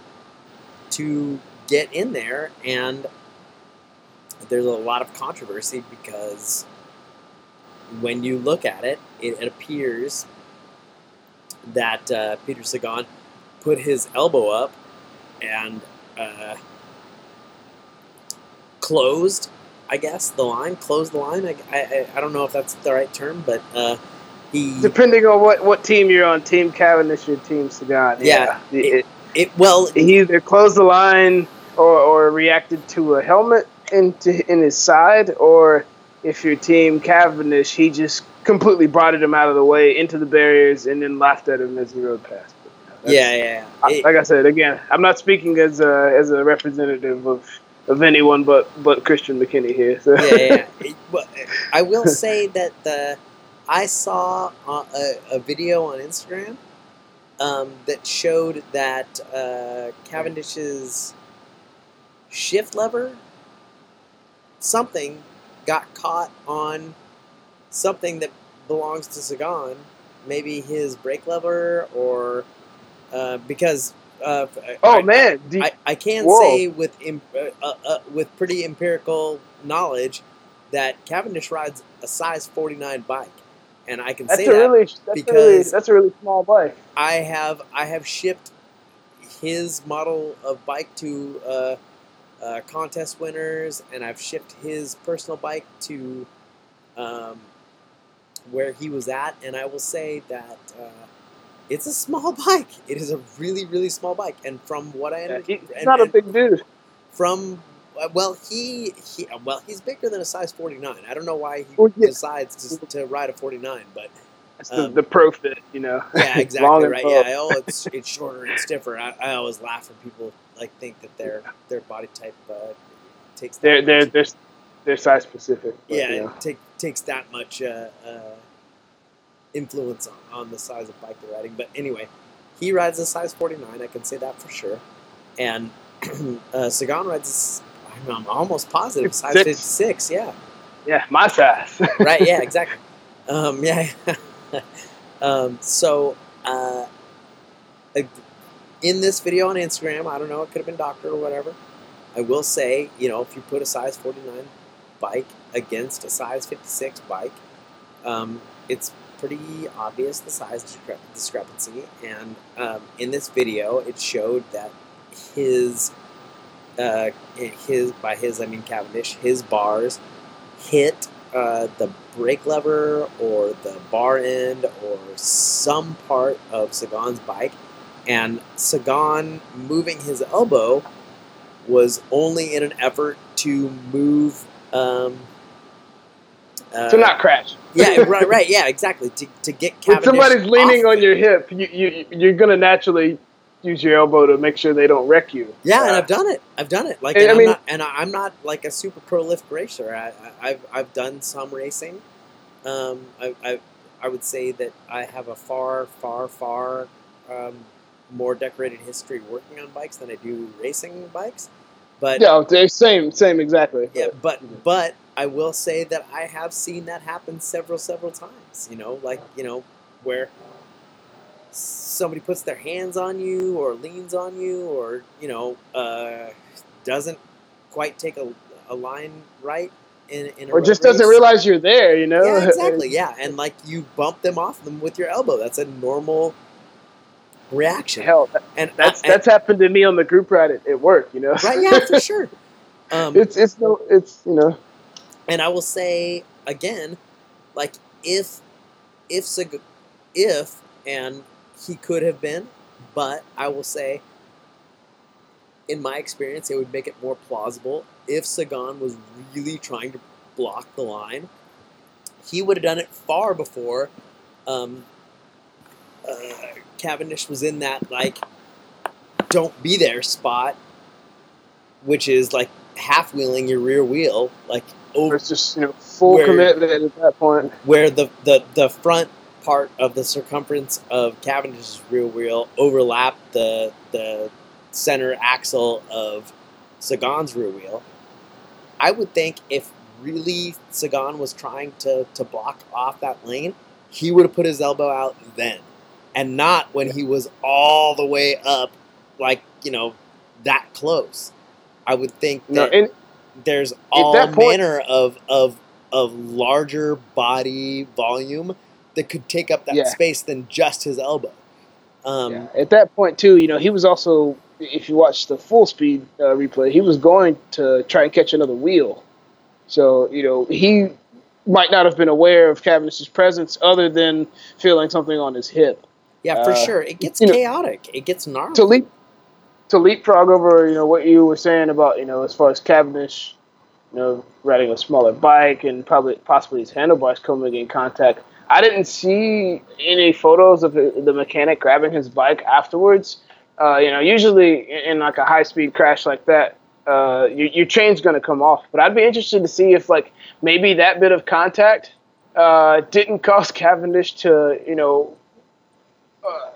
to get in there, and there's a lot of controversy because when you look at it, it, it appears that uh, Peter Sagan put his elbow up and uh, closed, I guess, the line. Closed the line. I, I, I don't know if that's the right term, but uh, he. Depending on what, what team you're on, Team Cavendish or Team Sagan. Yeah. It, It well, he either closed the line or, or reacted to a helmet into in his side, or if you're Team Cavendish, he just completely broughted him out of the way into the barriers and then laughed at him as he rode past. But, yeah, yeah. yeah. I- like I said again, I'm not speaking as a as a representative of, of anyone but but Christian McKinney here. So. yeah, yeah. It- well, I will say that the I saw uh, a, a video on Instagram um, that showed that uh, Cavendish's shift lever something got caught on something that belongs to Sagan, maybe his brake lever or uh, because. Uh, oh I- man, you- I, I can Whoa. say with uh, uh, uh, with pretty empirical knowledge that Cavendish rides a size 49 bike, and I can that's say a that really that's a really because- that's a really small bike. I have I have shipped his model of bike to uh, contest winners, and I've shipped his personal bike to um, where he was at, and I will say that. Uh, it's a small bike. It is a really, really small bike, and from what I Yeah, understand, he- he's not a big dude. from uh, well he, he well he's bigger than a size 49 i don't know why he Well, yeah. decides to, to ride a 49 but That's um, the pro fit, you know. yeah exactly right yeah oh it's it's shorter and stiffer i, I always laugh when people like think that their their body type uh, takes that They're they're they're they're size specific. but, yeah, you know. it take, takes that much uh, uh, influence on, on the size of bike they're riding. But anyway, he rides a size 49. I can say that for sure. And uh, Sagan rides, a I'm, I'm almost positive, size 56. 56. Yeah. yeah, my size. right yeah exactly um, yeah um, so uh, uh, in this video on instagram i don't know it could have been doctor or whatever. I will say you know if you put a size 49 bike against a size 56 bike um, it's pretty obvious the size discre- discrepancy. And um, in this video it showed that his uh, his by his i mean cavendish his bars hit uh, the brake lever or the bar end or some part of Sagan's bike, and Sagan moving his elbow was only in an effort to move. Um, uh, to not crash. yeah, right, right, yeah, exactly. To, to get When somebody's leaning on your hip, you, you you're gonna naturally use your elbow to make sure they don't wreck you. Yeah, and Uh, I've done it. I've done it. Like, And and, I I'm mean- not, and I'm not like a super prolific racer. I, I, I've I've done some racing. Um, I, I I would say that I have a far, far, far um, more decorated history working on bikes than I do racing bikes. But yeah, same, same exactly. yeah, but but I will say that I have seen that happen several several times. You know, like you know where somebody puts their hands on you or leans on you or you know uh, doesn't quite take a, a line right in, in a or just doesn't realize you're there. You know. Yeah, exactly. Yeah, and like you bump them off them with your elbow. That's a normal reaction. Hell, that- and that's I- that's happened to me on the group ride at, at work. You know. right. Yeah, for sure. Um, it's it's no it's you know And I will say again, like if if Sag- if and he could have been, but I will say, in my experience, it would make it more plausible if Sagan was really trying to block the line. He would have done it far before um, uh, Cavendish was in that like don't be there spot, which is like half wheeling your rear wheel, like over it's just you know full Where- commitment at that point. where the, the, the front part of the circumference of Cavendish's rear wheel overlapped the the center axle of Sagan's rear wheel. I would think if really Sagan was trying to, to block off that lane, he would have put his elbow out then. And not when he was all the way up, like, you know, that close. I would think No, that and there's all that point- manner of of of larger body volume that could take up that Yeah. space than just his elbow. Um, yeah, at that point too, you know, he was also if you watch the full speed uh, replay, he was going to try and catch another wheel. So you know he might not have been aware of Cavendish's presence other than feeling something on his hip. Yeah, for Uh, sure. It gets you know- chaotic. It gets gnarly. to leap to leapfrog over, you know, what you were saying about, you know, as far as Cavendish, you know, riding a smaller bike and probably possibly his handlebars coming in contact. I didn't see any photos of the the mechanic grabbing his bike afterwards. Uh, you know, usually in, in like a high speed crash like that, uh, your, your chain's going to come off. But I'd be interested to see if like maybe that bit of contact uh, didn't cause Cavendish to, you know,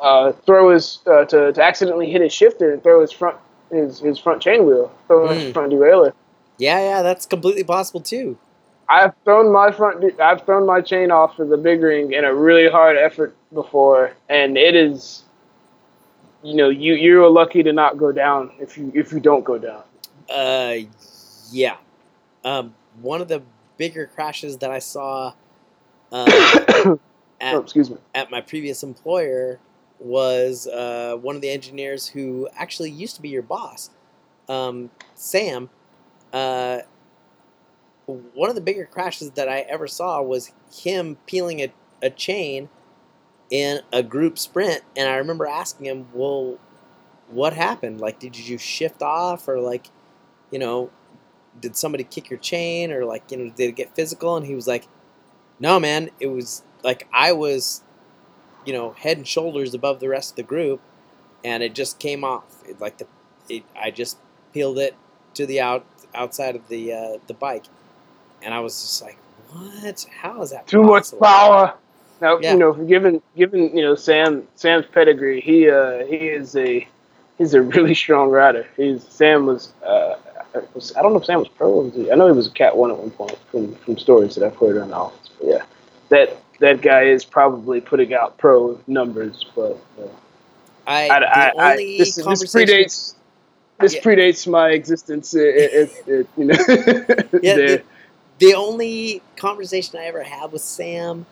uh, throw his uh, to, to accidentally hit his shifter and throw his front his, his front chain wheel, throw his Mm. front derailleur. yeah, yeah, that's completely possible too. I've thrown my front I've thrown my chain off for the big ring in a really hard effort before, and it is, you know, you you're lucky to not go down if you if you don't go down. Uh, yeah. Um, one of the bigger crashes that I saw uh, oh, at excuse me. at my previous employer was uh, one of the engineers who actually used to be your boss, um, Sam. Uh, one of the bigger crashes that I ever saw was him peeling a, a chain in a group sprint, and I remember asking him, "Well, what happened? Like, did you shift off, or like, you know, did somebody kick your chain, or like, you know, did it get physical?" And he was like, "No, man, it was like I was." you know, head and shoulders above the rest of the group, and it just came off. It, like the, it, I just peeled it to the out outside of the uh, the bike, and I was just like, what? How is that Too much power. Now Yeah. you know, given given you know Sam Sam's pedigree, he uh he is a he's a really strong rider. He's Sam was uh was, I don't know if Sam was pro. Or was he, I know he was a Cat One at one point from from stories that I've heard around the office. But yeah, that that guy is probably putting out pro numbers, but. Uh, I, I, the I, I, only this, this conversation- predates this Yeah. predates my existence. It, it, it, you know, Yeah, the, the only conversation I ever had with Sam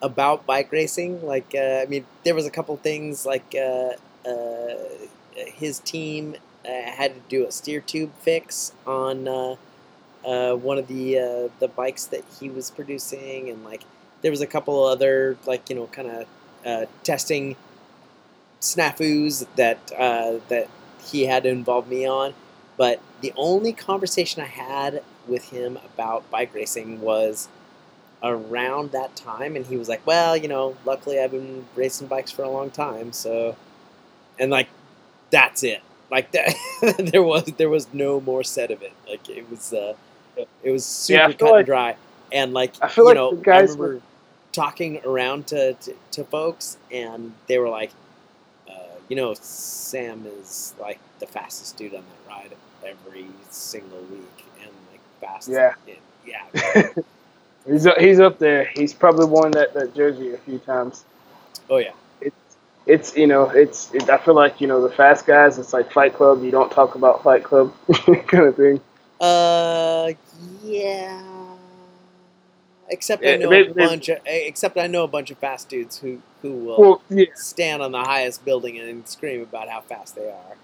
about bike racing, like, uh, I mean, there was a couple things like uh, uh, his team uh, had to do a steer tube fix on uh, uh, one of the uh, the bikes that he was producing, and like there was a couple other like you know kind of uh, testing snafus that uh, that he had to involve me on. But the only conversation I had with him about bike racing was around that time, and he was like, "Well, you know, luckily I've been racing bikes for a long time, so," and like, that's it. Like that, there was there was no more said of it. Like it was, uh, it was super Yeah, cut like- and dry, and like I feel you like know, the guys remember with- talking around to, to to folks, and they were like, uh, you know, Sam is like the fastest dude on that ride every single week, and like fast. Yeah. yeah. he's up, he's up there. He's probably worn that, that jersey a few times. Oh yeah. It's you know it's it, I feel like you know the fast guys. It's like Fight Club. You don't talk about Fight Club kind of thing. Uh, yeah. Except I Yeah, know they- a they- bunch of, eh, except I know a bunch of fast dudes who who will Well, yeah, stand on the highest building and scream about how fast they are,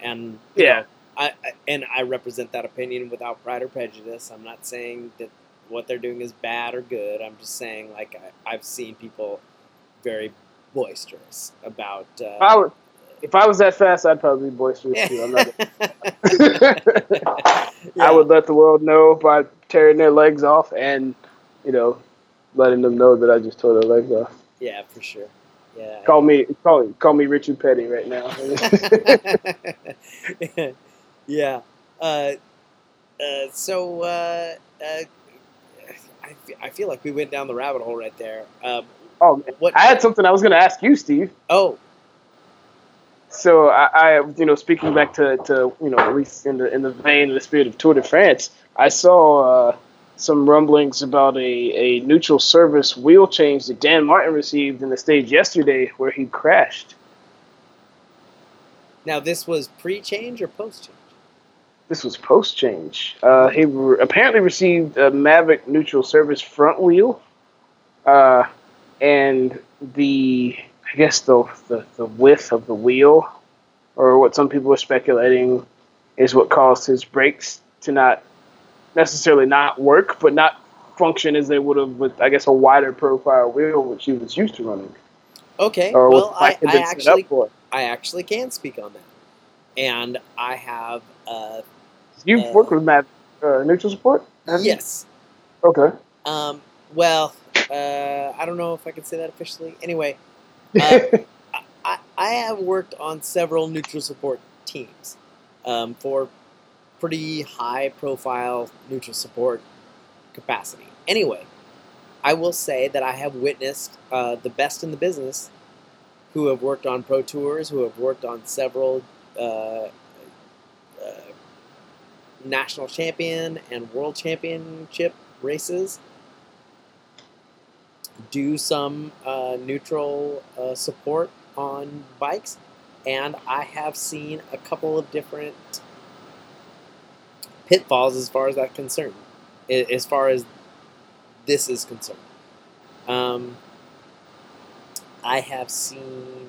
and Yeah. know, I, I and I represent that opinion without pride or prejudice. I'm not saying that what they're doing is bad or good. I'm just saying like I, I've seen people very boisterous about. Uh, if I if I was that fast, I'd probably be boisterous too. I'm not, I would let the world know by tearing their legs off and you know letting them know that I just tore their legs off. Yeah, for sure. Yeah. Call me call call me Richard Petty right now. yeah. Uh, uh, so uh, uh, I, I feel like we went down the rabbit hole right there. Um, oh, what? I had something I was going to ask you, Steve. oh, So I, I, you know, speaking back to, to, you know, at least in the in the vein of the spirit of Tour de France, I saw uh, some rumblings about a, a neutral service wheel change that Dan Martin received in the stage yesterday, where he crashed. now this was pre-change or post-change? This was post change. Uh, he re- apparently received a Mavic neutral service front wheel, uh, and the I guess the, the the width of the wheel, or what some people are speculating, is what caused his brakes to not necessarily not work, but not function as they would have with I guess a wider profile wheel, which he was used to running, Okay. or well, I, I actually, I actually can speak on that, and I have uh, You've uh, worked with Mavic uh, neutral support. haven't you? yes. Okay. Um, well, uh, I don't know if I can say that officially. Anyway, Uh, I, I have worked on several neutral support teams um, for pretty high profile neutral support capacity. Anyway, I will say that I have witnessed uh, the best in the business who have worked on pro tours, who have worked on several uh, uh, national champion and world championship races do some uh, neutral uh, support on bikes, and I have seen a couple of different pitfalls as far as that concerned, as far as this is concerned. Um, I have seen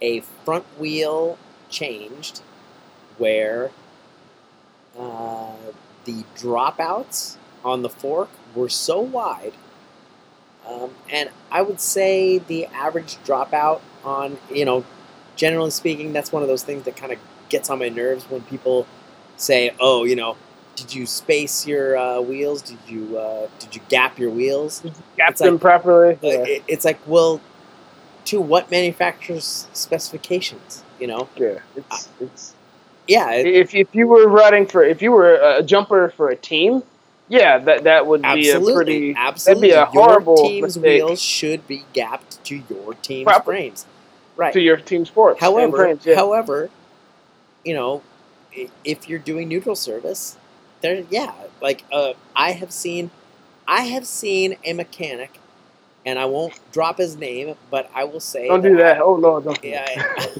a front wheel changed where uh, the dropouts on the fork were so wide um, and I would say the average dropout on, you know, generally speaking, that's one of those things that kind of gets on my nerves when people say, "Oh, you know, did you space your uh, wheels? Did you uh, did you gap your wheels?" Gap It's them like- properly. Uh, Yeah. it- It's like, well, to what manufacturer's specifications? You know? yeah. It's it's Yeah, it- if if you were riding for if you were a jumper for a team Yeah, that that would be a pretty. absolutely. That'd be a horrible your team's mistake wheels should be gapped to your team's Proper- frames. Right. to your team sports. However, yeah. however, you know, if you're doing neutral service, there, yeah, like uh, I have seen, I have seen a mechanic, and I won't drop his name, but I will say, don't do that. Oh no, don't. Yeah.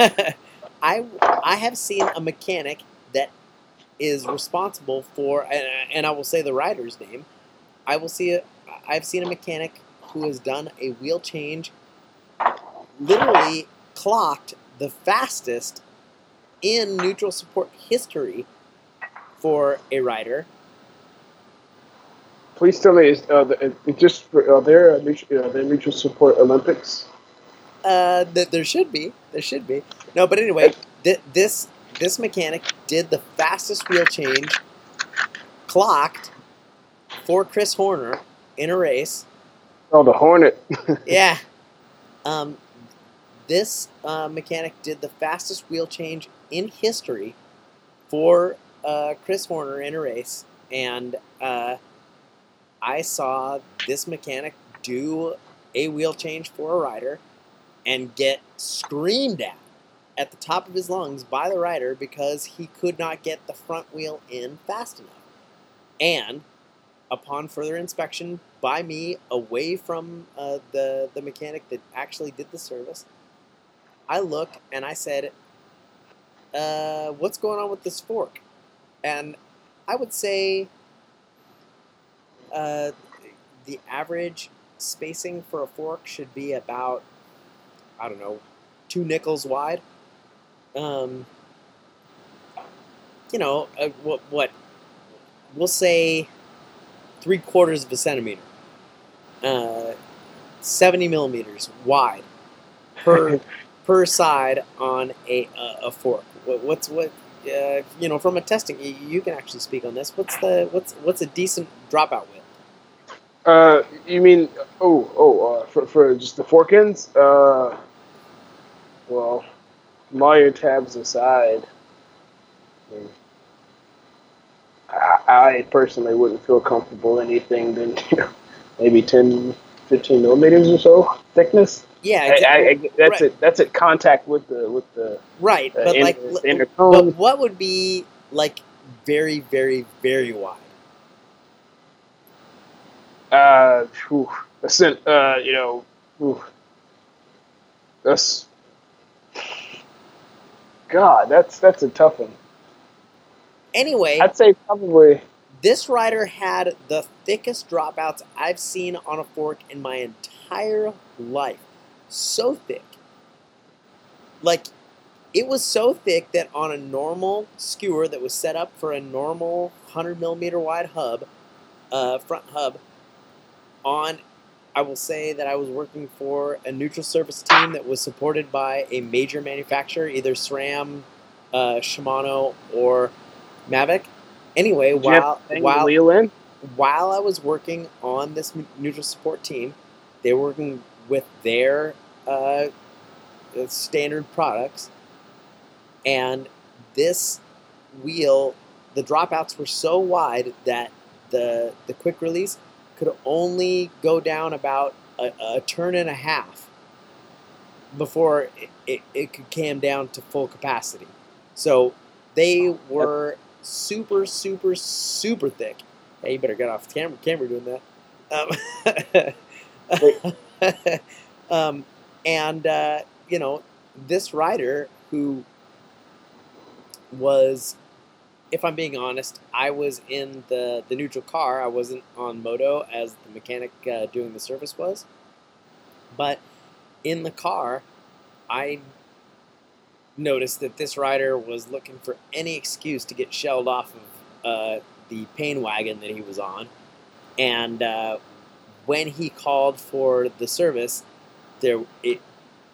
I, I I have seen a mechanic that is responsible for, and, and I will say the rider's name. I will see a, I've seen a mechanic who has done a wheel change, literally clocked the fastest in neutral support history for a rider. Please tell me, is, uh, the, it just for, are there uh, mutual, uh, the mutual support Olympics? Uh, th- there should be. There should be. No, but anyway, th- this this mechanic did the fastest wheel change, clocked for Chris Horner in a race. Oh, the Hornet. Yeah. Um, this uh, mechanic did the fastest wheel change in history for uh, Chris Horner in a race, and uh, I saw this mechanic do a wheel change for a rider and get screamed at at the top of his lungs by the rider because he could not get the front wheel in fast enough. And upon further inspection by me away from uh, the the mechanic that actually did the service, I look and I said, uh, "What's going on with this fork?" And I would say uh, the average spacing for a fork should be about I don't know two nickels wide. Um, you know uh, what what we'll say three quarters of a centimeter, uh, seventy millimeters wide per per side on a a, a fork. What, what's what? Uh, you know, from a testing, you, you can actually speak on this. What's the what's what's a decent dropout width? Uh, you mean oh oh uh, for for just the fork ends? Uh, well, lawyer tabs aside. I, I, I personally wouldn't feel comfortable anything than you know maybe 10, 15 millimeters or so thickness. Yeah, I, I, I, that's right. it. That's it. Contact with the with the, right. the But inner, like, inner but what would be like very, very, very wide? Uh, whew, a uh, you know, whew, that's God. That's that's a tough one. Anyway, I'd say probably this rider had the thickest dropouts I've seen on a fork in my entire life. So thick. Like, it was so thick that on a normal skewer that was set up for a normal 100 millimeter wide hub, uh, front hub, on, I will say that I was working for a neutral surface team that was supported by a major manufacturer, either SRAM, uh, Shimano, or Mavic. Anyway, Did while while while I was working on this neutral support team, they were working with their uh, standard products, and this wheel, the dropouts were so wide that the the quick release could only go down about a, a turn and a half before it, it, it could cam down to full capacity. So they were super, super, super thick. Hey, you better get off the camera, camera doing that. Um, um, and, uh, you know, this rider who was, if I'm being honest, I was in the, the neutral car. I wasn't on moto as the mechanic uh, doing the service was. But in the car, I noticed that this rider was looking for any excuse to get shelled off of uh, the pain wagon that he was on. And uh, when he called for the service, there it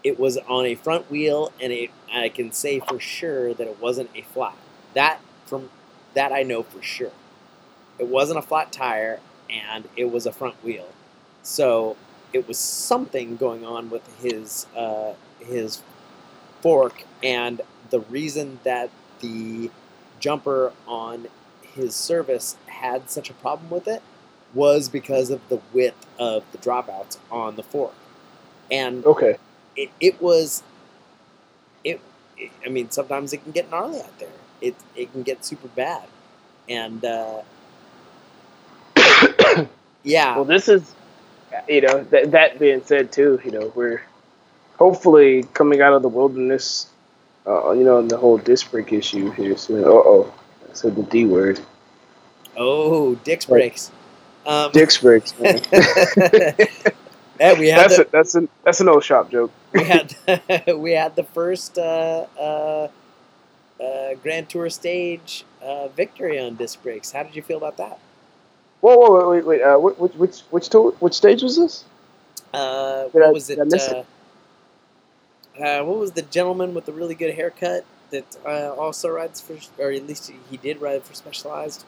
it was on a front wheel, and it, I can say for sure that it wasn't a flat. That from that I know for sure. It wasn't a flat tire, and it was a front wheel. So it was something going on with his uh, his fork, and the reason that the jumper on his service had such a problem with it was because of the width of the dropouts on the fork, and Okay. it, it was it, it i mean sometimes it can get gnarly out there it, it can get super bad and uh, yeah Well, this is, you know, that that being said too, you know, we're hopefully coming out of the wilderness, uh, you know, and the whole disc brake issue here soon. Uh oh, I said the D word. oh dick's brakes um, Disc brakes. Man. yeah, we had that's the, a, that's an that's an old shop joke. we had we had the first uh, uh, uh, Grand Tour stage uh, victory on disc brakes. How did you feel about that? Whoa, whoa, wait, wait, wait. Uh, which which which to, which stage was this? Uh, Did I- what was it? did I uh, uh, what was the gentleman with the really good haircut that uh, also rides for, or at least he did ride for Specialized?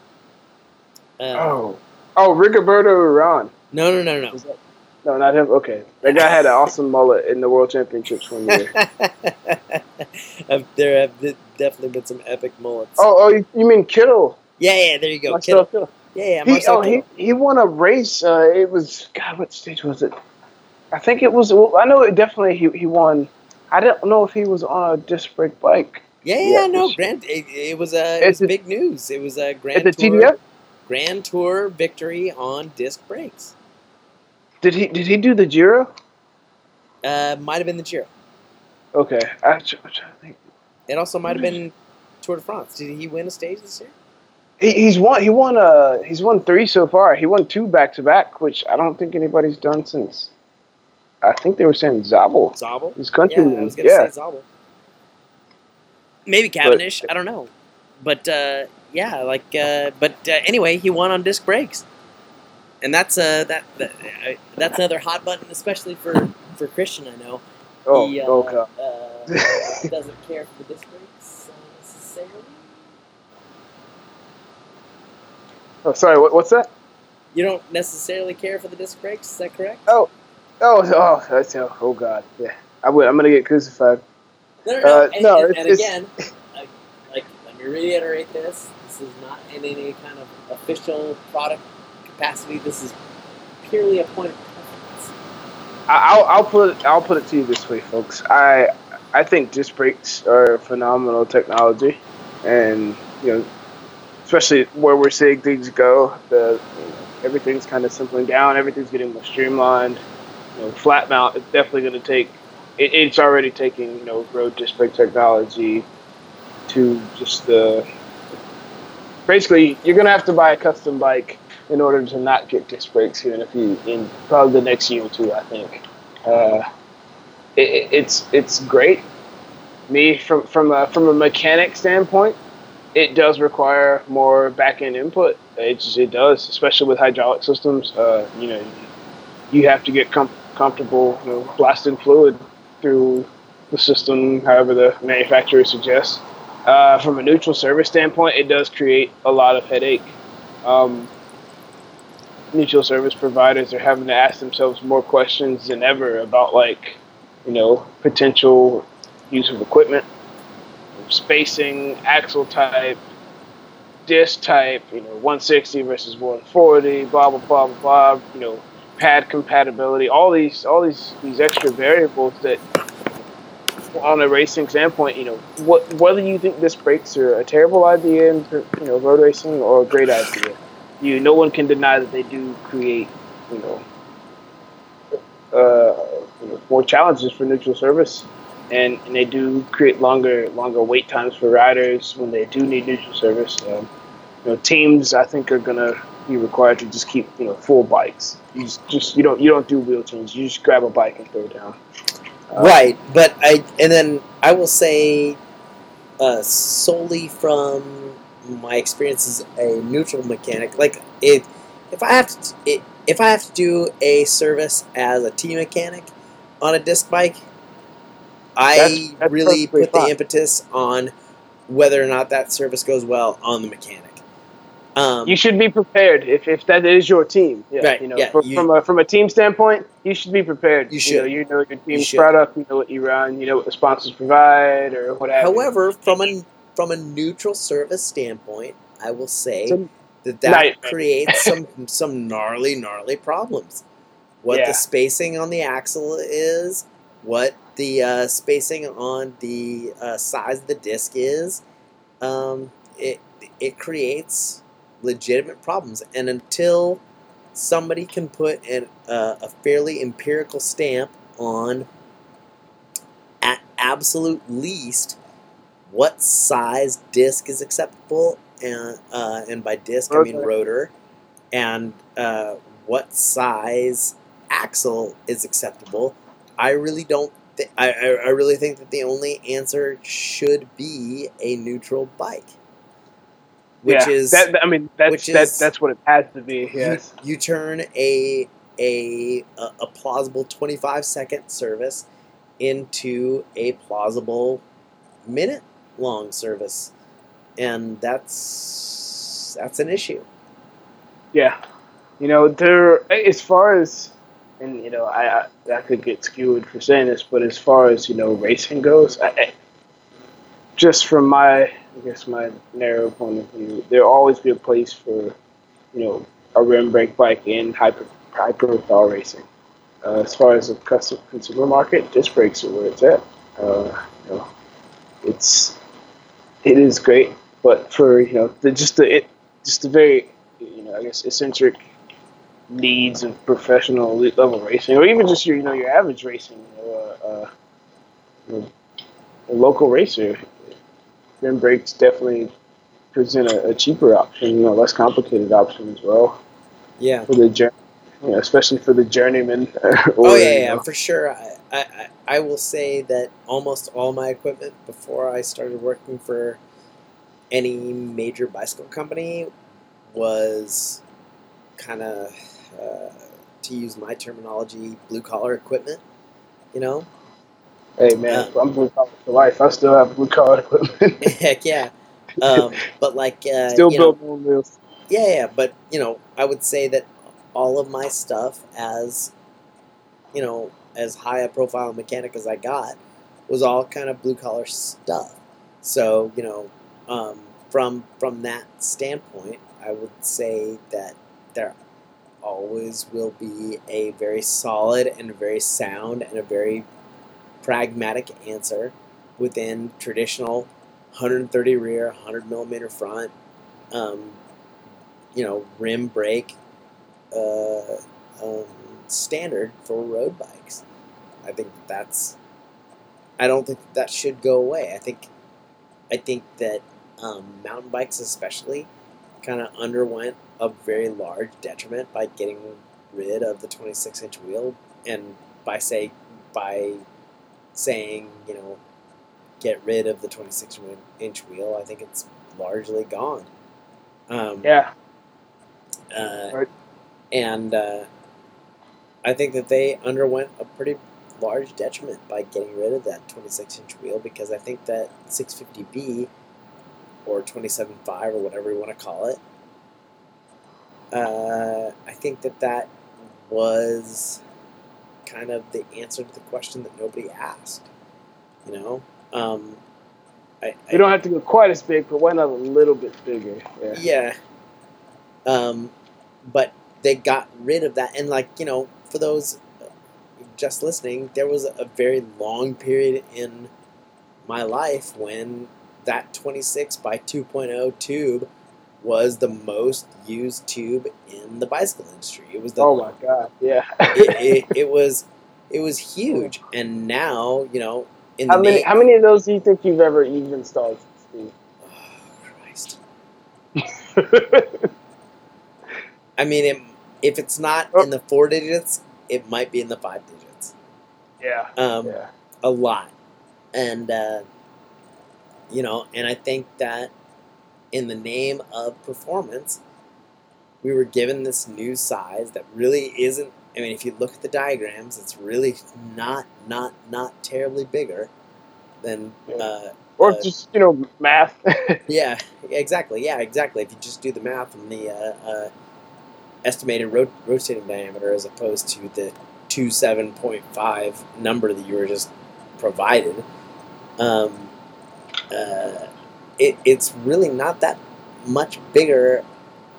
Uh, Oh, oh, Rigoberto Uran. No, no, no, no. That- No, not him. Okay, that guy had an awesome mullet in the World Championships one year. Uh, there have definitely been some epic mullets. oh, oh, you, you mean Kittel? yeah, yeah, there you go. Marcel Kittel. Kittel. Yeah, yeah, He, oh, he, Kittel. he won a race. Uh, it was God. What stage was it? I think it was. Well, I know it definitely. He he won. I don't know if he was on a disc brake bike Yeah, Yeah, yeah, no, it's- Grand. It, it was a it It's was a- big news. It was a at Grand the Tour TDF. Grand Tour victory on disc brakes. Did he did he do the Giro? Uh, might have been the Giro. Okay, I, think. It also might have been Tour de France. Did he win a stage this year? He, he's won. He won. Uh, he's won three so far. He won two back to back, which I don't think anybody's done since. I think they were saying Zabel, Zabel. his Yeah, countryman. I was gonna Yeah, say Zabel. Maybe Cavendish. I don't know, but uh, yeah, like, uh, but uh, anyway, he won on disc brakes, and that's uh, that, that uh, that's another hot button, especially for for Christian. I know Oh, he uh, god. uh, doesn't care for the disc brakes uh, necessarily. Oh, sorry. What, what's that? You don't necessarily care for the disc brakes. Is that correct? Oh, oh, oh, that's oh, oh god. Yeah, I would. I'm gonna get crucified. No, no, no. Uh, and, no, and, and again, like, let me reiterate this: this is not in any kind of official product capacity. This is purely a point of preference. I'll, I'll put it, I'll put it to you this way, folks. I I think disc brakes are phenomenal technology, and you know, especially where we're seeing things go, the you know, everything's kind of simpling down. Everything's getting more streamlined. You know, flat mount is definitely going to take. It, it's already taking you know road disc brake technology to just the. Basically, you're to have to buy a custom bike in order to not get disc brakes here in a few in probably the next year or two. I think uh, it, it- it's it's great. Me from from a, from a mechanic standpoint, it does require more back end input. It it does, especially with hydraulic systems. Uh, you know, you have to get com- comfortable, you know, blasting fluid through the system, however the manufacturer suggests. Uh, from a neutral service standpoint, it does create a lot of headache. Um, mutual service providers are having to ask themselves more questions than ever about like you know potential use of equipment spacing axle type disc type you know 160 versus 140 blah blah blah blah blah you know pad compatibility all these all these these extra variables that on a racing standpoint you know what whether you think disc brakes are a terrible idea in you know road racing or a great idea. You no one can deny that they do create you know uh, you know, more challenges for neutral service. And, and they do create longer longer wait times for riders when they do need neutral service. Um, you know teams I think are gonna be required to just keep you know full bikes. You just, just you don't you don't do wheel change you just grab a bike and throw it down Right, but I and then I will say, uh, solely from my experience as a neutral mechanic, like if if I have to, it, if I have to do a service as a T mechanic on a disc bike, I That's- that's really put the impetus on whether or not that service goes well on the mechanic. Um, you should be prepared if, if that is your team. Yeah, Right, You know, yeah, from, you- from a from a team standpoint, you should be prepared. You You know, should. you know your team's should. product. You know what you run. You know what the sponsors provide or whatever. However, from a from a neutral service standpoint, I will say Some- that that creates some some gnarly, gnarly problems. What Yeah. the spacing on the axle is, what the uh, spacing on the uh, size of the disc is, um, it it creates legitimate problems. And until somebody can put an, uh, a fairly empirical stamp on, at absolute least, what size disc is acceptable, and uh, and by disc I mean rotor, and uh, what size axle is acceptable. I really don't. Th- I, I I really think that the only answer should be a neutral bike, which yeah, is that. I mean, that's that, is- that's what it has to be. Yes. you, you turn a, a a plausible 25 second service into a plausible minute long service and that's that's an issue Yeah, you know, there as far as, and you know, I I, I could get skewed for saying this, but as far as you know, racing goes, I, just from my, I guess my narrow point of view, there'll always be a place for, you know, a rim brake bike in hyper hyper power racing. Uh, as far as the custom consumer market, disc brakes are where it's at. Uh, you know, it's it is great, but for you know, the, just the it just the very you know, I guess eccentric needs of professional elite level racing, or even just your, you know, your average racing, you know, uh, uh, you know, a local racer, rim brakes definitely present a, a cheaper option, you know, less complicated option as well. Yeah. For the journey, you know, especially for the journeyman. or, oh yeah, you yeah know, for sure. I, I I- I will say that almost all my equipment before i started working for any major bicycle company was kind of uh, to use my terminology blue collar equipment you know Hey man, Uh, I'm blue collar for life. I still have blue collar equipment. Heck yeah. Um, but like, uh, still you know, build own wheels. yeah, yeah. But you know, I would say that all of my stuff, as you know, as high a profile mechanic as I got, was all kind of blue collar stuff. So you know, um, from from that standpoint, I would say that there always will be a very solid and a very sound and a very pragmatic answer within traditional 130 rear, 100 millimeter front, um, you know, rim brake uh, um, standard for road bikes. I think that's. I don't think that should go away. I think, I think that um, mountain bikes, especially, kind of underwent a very large detriment by getting rid of the 26 inch wheel, and by say by saying you know get rid of the 26 inch wheel, I think it's largely gone. Um, Yeah, uh, Right. And uh, I think that they underwent a pretty large detriment by getting rid of that 26 inch wheel because I think that 650B or 27.5 or whatever you want to call it, uh, I think that that was kind of the answer to the question that nobody asked. You know? Um, I, I, we don't have to go quite as big, but why not a little bit bigger? Yeah. yeah. Um, but they got rid of that, and like you know, for those just listening, there was a very long period in my life when that 26 by 2.0 tube was the most used tube in the bicycle industry. It was the Oh my god, yeah. it, it, it was it was huge, and now you know in the how many ma- how many of those do you think you've ever even installed, Steve? Oh, Christ. I mean, it, if it's not Oh. in the four digits, it might be in the five digits. yeah, Um, yeah. A lot. And, uh, you know, and I think that in the name of performance, we were given this new size that really isn't. I mean, if you look at the diagrams, it's really not, not, not terribly bigger than. Uh, Or uh, just you know math. yeah, exactly. Yeah, exactly. If you just do the math on the uh, uh, estimated ro- rotating diameter as opposed to the two seven point five number that you were just provided, um, uh, it, it's really not that much bigger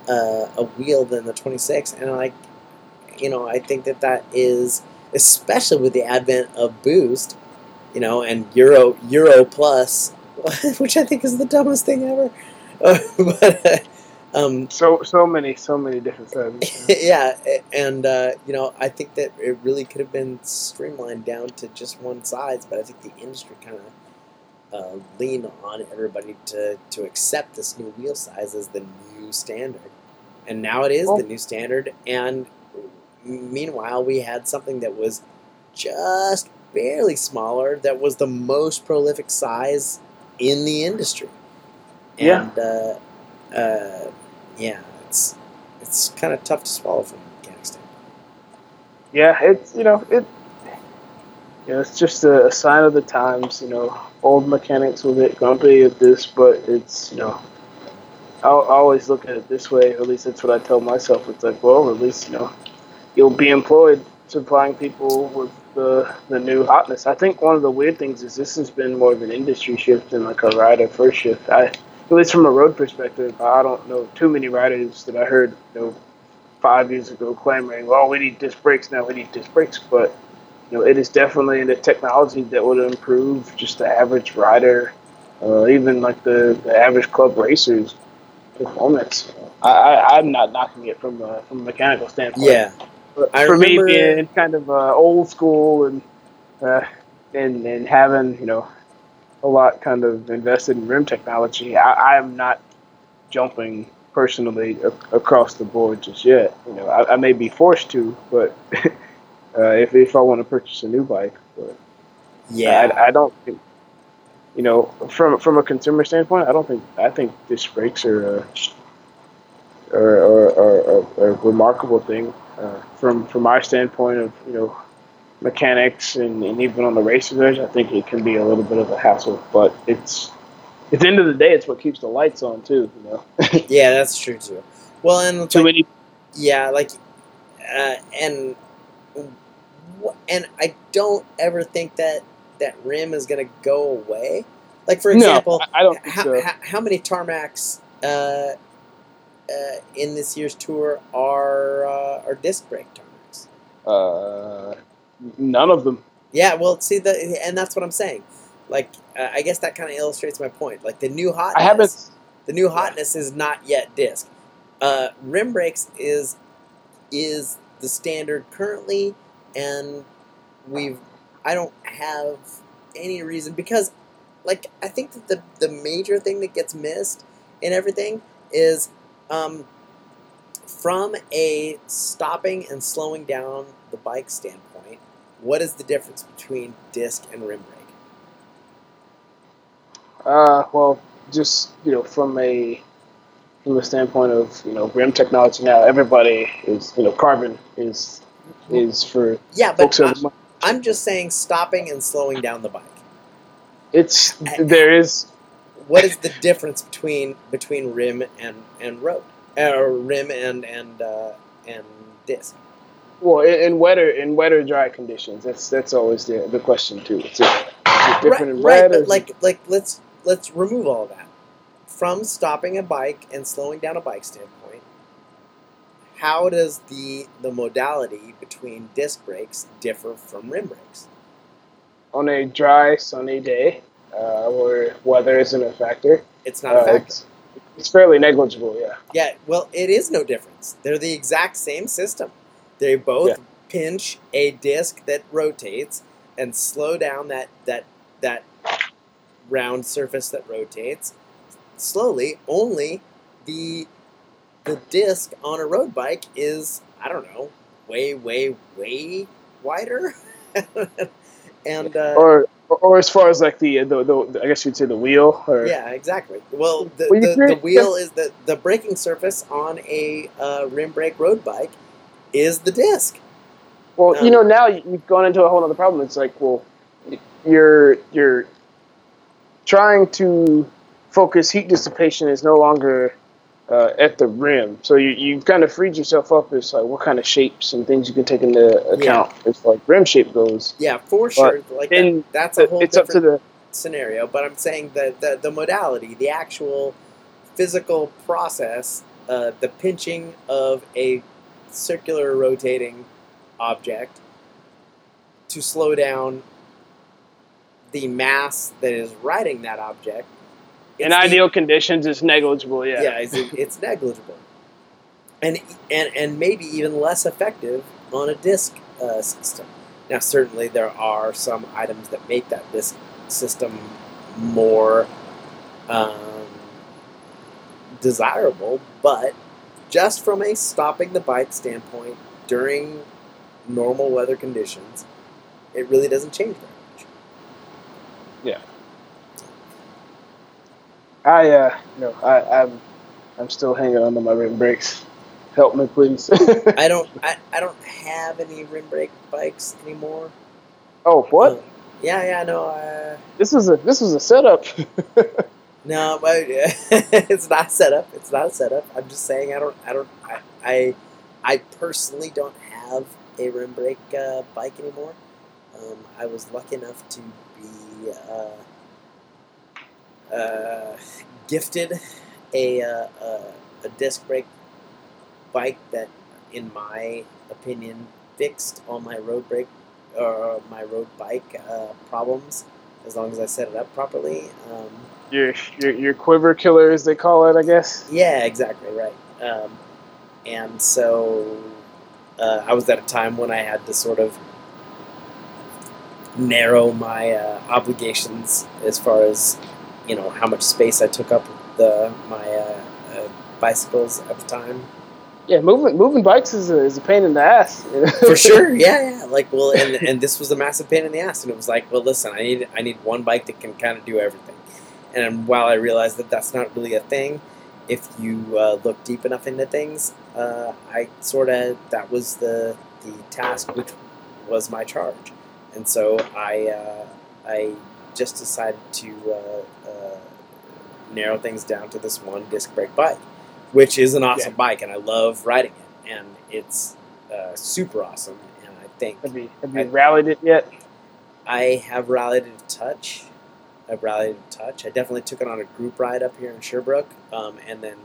uh, a wheel than the 26, and like, you know, I think that that is especially with the advent of Boost, you know, and Euro Euro Plus, which I think is the dumbest thing ever. but uh, um, So so many so many different sizes. yeah, and uh, you know, I think that it really could have been streamlined down to just one size, but I think the industry kind of uh, leaned on everybody to to accept this new wheel size as the new standard, and now it is Well- the new standard. And meanwhile, we had something that was just barely smaller, that was the most prolific size in the industry. Yeah. And uh, uh, yeah, it's it's kind of tough to swallow from a mechanic standpoint. yeah, it's you know it. You know, it's just a, a sign of the times. You know, old mechanics will get grumpy at this, but it's you know, I always look at it this way. At least that's what I tell myself. It's like, well, at least you know, you'll be employed supplying people with the the new hotness. I think one of the weird things is this has been more of an industry shift than like a rider first shift. I at least from a road perspective, I don't know too many riders that I heard you know five years ago clamoring, "Well, we need disc brakes now. We need disc brakes." But you know, it is definitely the technology that would improve just the average rider, uh, even like the, the average club racer's performance. I, I, I'm not knocking it from a, from a mechanical standpoint. Yeah, But I for remember- me, being kind of uh, old school and uh, and and having you know a lot kind of invested in rim technology, I, I am not jumping personally a- across the board just yet. You know, I, I may be forced to, but uh, if if I want to purchase a new bike, but yeah. I, I don't think. You know, from from a consumer standpoint, I don't think I think disc brakes are a, are, are, are, are a remarkable thing. Uh, from from our standpoint of you know mechanics and, and even on the racer's edge, I think it can be a little bit of a hassle. But it's at the end of the day, it's what keeps the lights on too. You know, yeah, that's true too. Well, and too like, many. yeah, like, uh, and and I don't ever think that that rim is gonna go away. Like for example, no, I, don't how, so. how, how many tarmacs uh, uh, in this year's tour are uh, are disc brake tarmacs? Uh, none of them. Yeah, well, see the and that's what I'm saying. Like, uh, I guess that kind of illustrates my point. Like the new hotness, I haven't. the new hotness is not yet disc. Uh, rim brakes is is the standard currently, and we've I don't have any reason because, like, I think that the the major thing that gets missed in everything is um, from a stopping and slowing down the bike standpoint. What is the difference between disc and rim brake? Uh, well, just you know, from a from the standpoint of you know rim technology now, everybody is you know carbon is is for Yeah, but folks who I, have money. I'm just saying stopping and slowing down the bike. It's there is What is the difference between between rim and and road, or rim and and uh, and disc? well in, in wetter in wetter dry conditions. That's that's always the the question too. Is it, is it different in right, but like like let's let's remove all that from stopping a bike and slowing down a bike standpoint. How does the the modality between disc brakes differ from rim brakes? on a dry sunny day uh, where weather isn't a factor, It's not a uh, factor. it's it's fairly negligible. Yeah. Yeah, well, it is no difference. They're the exact same system. They both Yeah. pinch a disc that rotates and slow down that that that round surface that rotates slowly. Only the the disc on a road bike is I don't know, way way way wider. and uh, Or, or or as far as like the, the the I guess you'd say the wheel or Yeah, exactly. Well, the, Well, the, the wheel is the the braking surface on a uh, rim brake road bike is the disc. Well, Um, you know, now you've gone into a whole other problem. It's like, well, you're you're trying to focus heat dissipation is no longer uh, at the rim, so you you've kind of freed yourself up as like what kind of shapes and things you can take into account as far as rim shape goes. Yeah, for sure. Like that, that's a whole It's up different to the scenario. But I'm saying that the the modality, the actual physical process, uh, the pinching of a circular rotating object to slow down the mass that is riding that object. In the- ideal conditions, it's negligible. Yeah. yeah, it's, it's negligible, and and and maybe even less effective on a disk uh, system. Now, certainly there are some items that make that disk system more um, desirable, but just from a stopping the bike standpoint during normal weather conditions, it really doesn't change very much. I uh no, I, I'm I'm still hanging on to my rim brakes. Help me, please. I don't I, I don't have any rim brake bikes anymore. oh, what? Um, yeah, yeah, no, uh, This is a this is a setup. no, but it's not set up. It's not a setup. I'm just saying I don't, I don't, I, I, I personally don't have a rim brake uh, bike anymore. Um, I was lucky enough to be uh, uh, gifted a, uh, a a disc brake bike that, in my opinion, fixed all my road brake or my road bike uh, problems as long as I set it up properly. Um, your, your your quiver killer, as they call it, I guess. yeah, exactly right. Um, and so uh, I was at a time when I had to sort of narrow my uh, obligations as far as you know how much space I took up with the my uh, uh, bicycles at the time. Yeah, moving moving bikes is a, is a pain in the ass. For sure, yeah, yeah. Like, well, and and this was a massive pain in the ass, and it was like, well, listen, I need I need one bike that can kind of do everything. And while I realized that that's not really a thing, if you uh, look deep enough into things, uh, I sort of that was the the task which was my charge, and so I uh, I just decided to uh, narrow things down to this one disc brake bike, which is an awesome bike, and I love riding it, and it's uh, super awesome. And I think Have you have you rallied it yet? I have rallied it a touch. I've rallied it a touch. I definitely took it on a group ride up here in Sherbrooke. Um, and then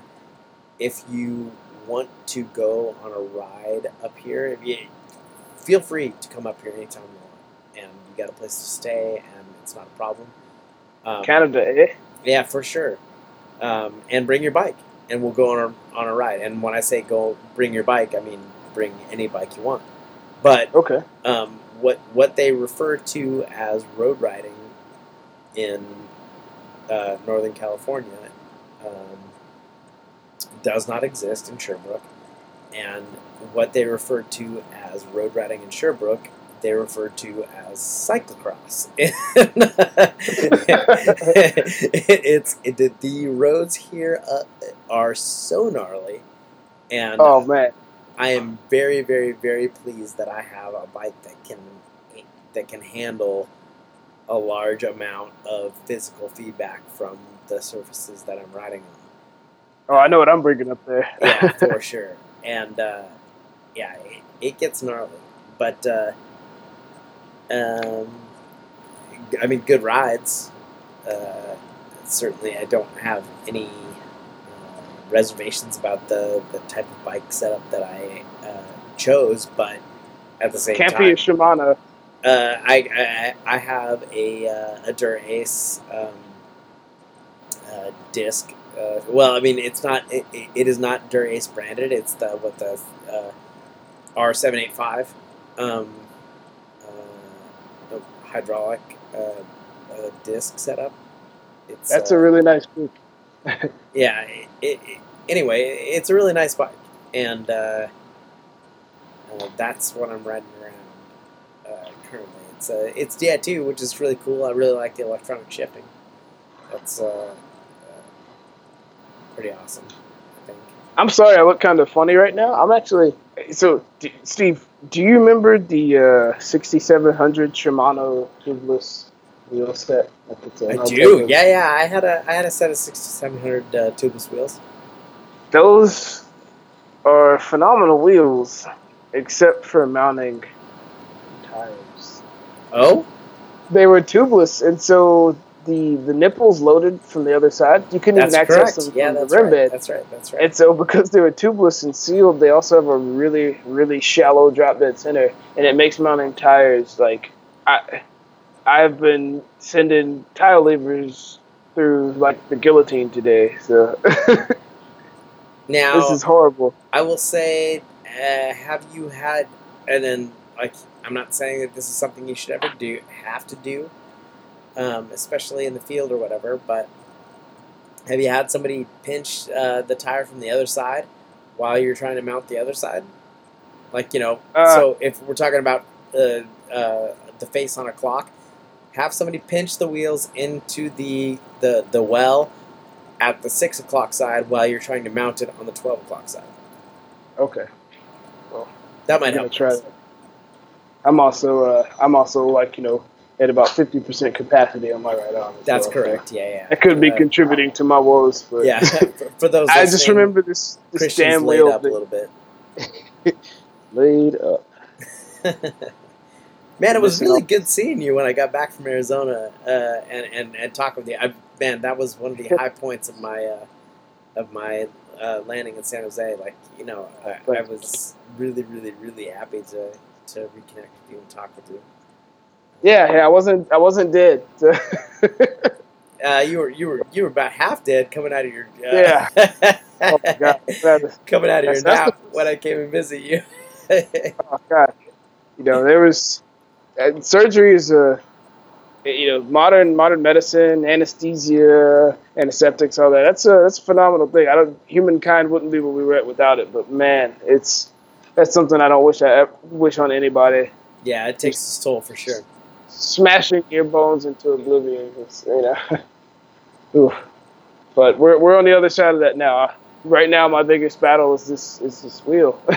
if you want to go on a ride up here, if you, feel free to come up here anytime you want. And you got a place to stay, and it's not a problem. Um, Canada, eh? Yeah, for sure. Um, and bring your bike, and we'll go on a, on a ride. And when I say go bring your bike, I mean bring any bike you want. But Okay. um, what what they refer to as road riding in uh, Northern California um, does not exist in Sherbrooke, and what they refer to as road riding in Sherbrooke, they refer to as cyclocross. it's it, the- the roads here uh, are so gnarly, and Oh man. I am very, very, very pleased that I have a bike that can that can handle a large amount of physical feedback from the surfaces that I'm riding on. Oh, I know what I'm bringing up there. Yeah, for sure. And uh, yeah, it, it gets gnarly, but uh, um, I mean, good rides. Uh, certainly, I don't have any uh, reservations about the, the type of bike setup that I uh, chose, but at the same Can't time, be a Shimano. uh, I, I I have a uh, a Dura-Ace um, uh, disc. Uh, well, I mean, it's not. It, it- is not Dura-Ace branded. It's the what the uh, R seven eight five um, hydraulic uh, uh, disc setup. It's That's uh, a really nice boot. yeah. It, it, anyway, it's a really nice bike, and uh, uh, that's what I'm riding around uh, currently. It's uh, it's DI2, which is really cool. I really like the electronic shifting. That's uh, uh, pretty awesome. I think. I'm sorry, I look kind of funny right now. I'm actually so d- Steve. Do you remember the uh, 6700 Shimano tubeless wheel set? at the time? I do. Yeah, yeah. I had a I had a set of 6700 uh, tubeless wheels. Those are phenomenal wheels, except for mounting tires. Oh, They were tubeless, and so the the nipples loaded from the other side. You couldn't That's even correct. access them Yeah, from the rim right. bed. That's right. That's right. And so, because they were tubeless and sealed, they also have a really, really shallow drop dead center, and it makes mounting tires like I, I've been sending tire levers through like the guillotine today. So now, this is horrible. I will say, uh, have you had, and then like, I'm not saying that this is something you should ever do, have to do, um, especially in the field or whatever. But have you had somebody pinch uh, the tire from the other side while you're trying to mount the other side? Like you know, Uh. so if we're talking about uh, uh, the face on a clock, have somebody pinch the wheels into the the the well at the six o'clock side while you're trying to mount it on the twelve o'clock side. Okay, Well, That might help. try that. I'm also, uh, I'm also like you know at about fifty percent capacity on my right arm. That's so correct. Yeah, yeah. That could be Uh, contributing to my woes, but Yeah, for, for those. I just remember this this Christian's damn laid up a little bit. laid up. Man, it was really good seeing you when I got back from Arizona uh, and, and and talk with you. I, man, that was one of the high points of my uh, of my uh, landing in San Jose. Like you know, I, I was really, really, really happy to to reconnect with you and talk with you. Yeah, yeah, I wasn't I wasn't dead. Uh, you were you were you were about half dead coming out of your uh, Yeah. oh my god. Coming out of your nap the- when I came and visit you. Oh god. You know, there was uh, surgery is a you know modern modern medicine, anesthesia, antiseptics, all that. That's a that's a phenomenal thing. I don't humankind wouldn't be where we were at without it. But man, it's that's something I don't wish I wish on anybody. yeah, it takes its toll for sure. Smashing your bones into oblivion. It's, you know. But we're we're on the other side of that now. Right now, my biggest battle is this is this wheel.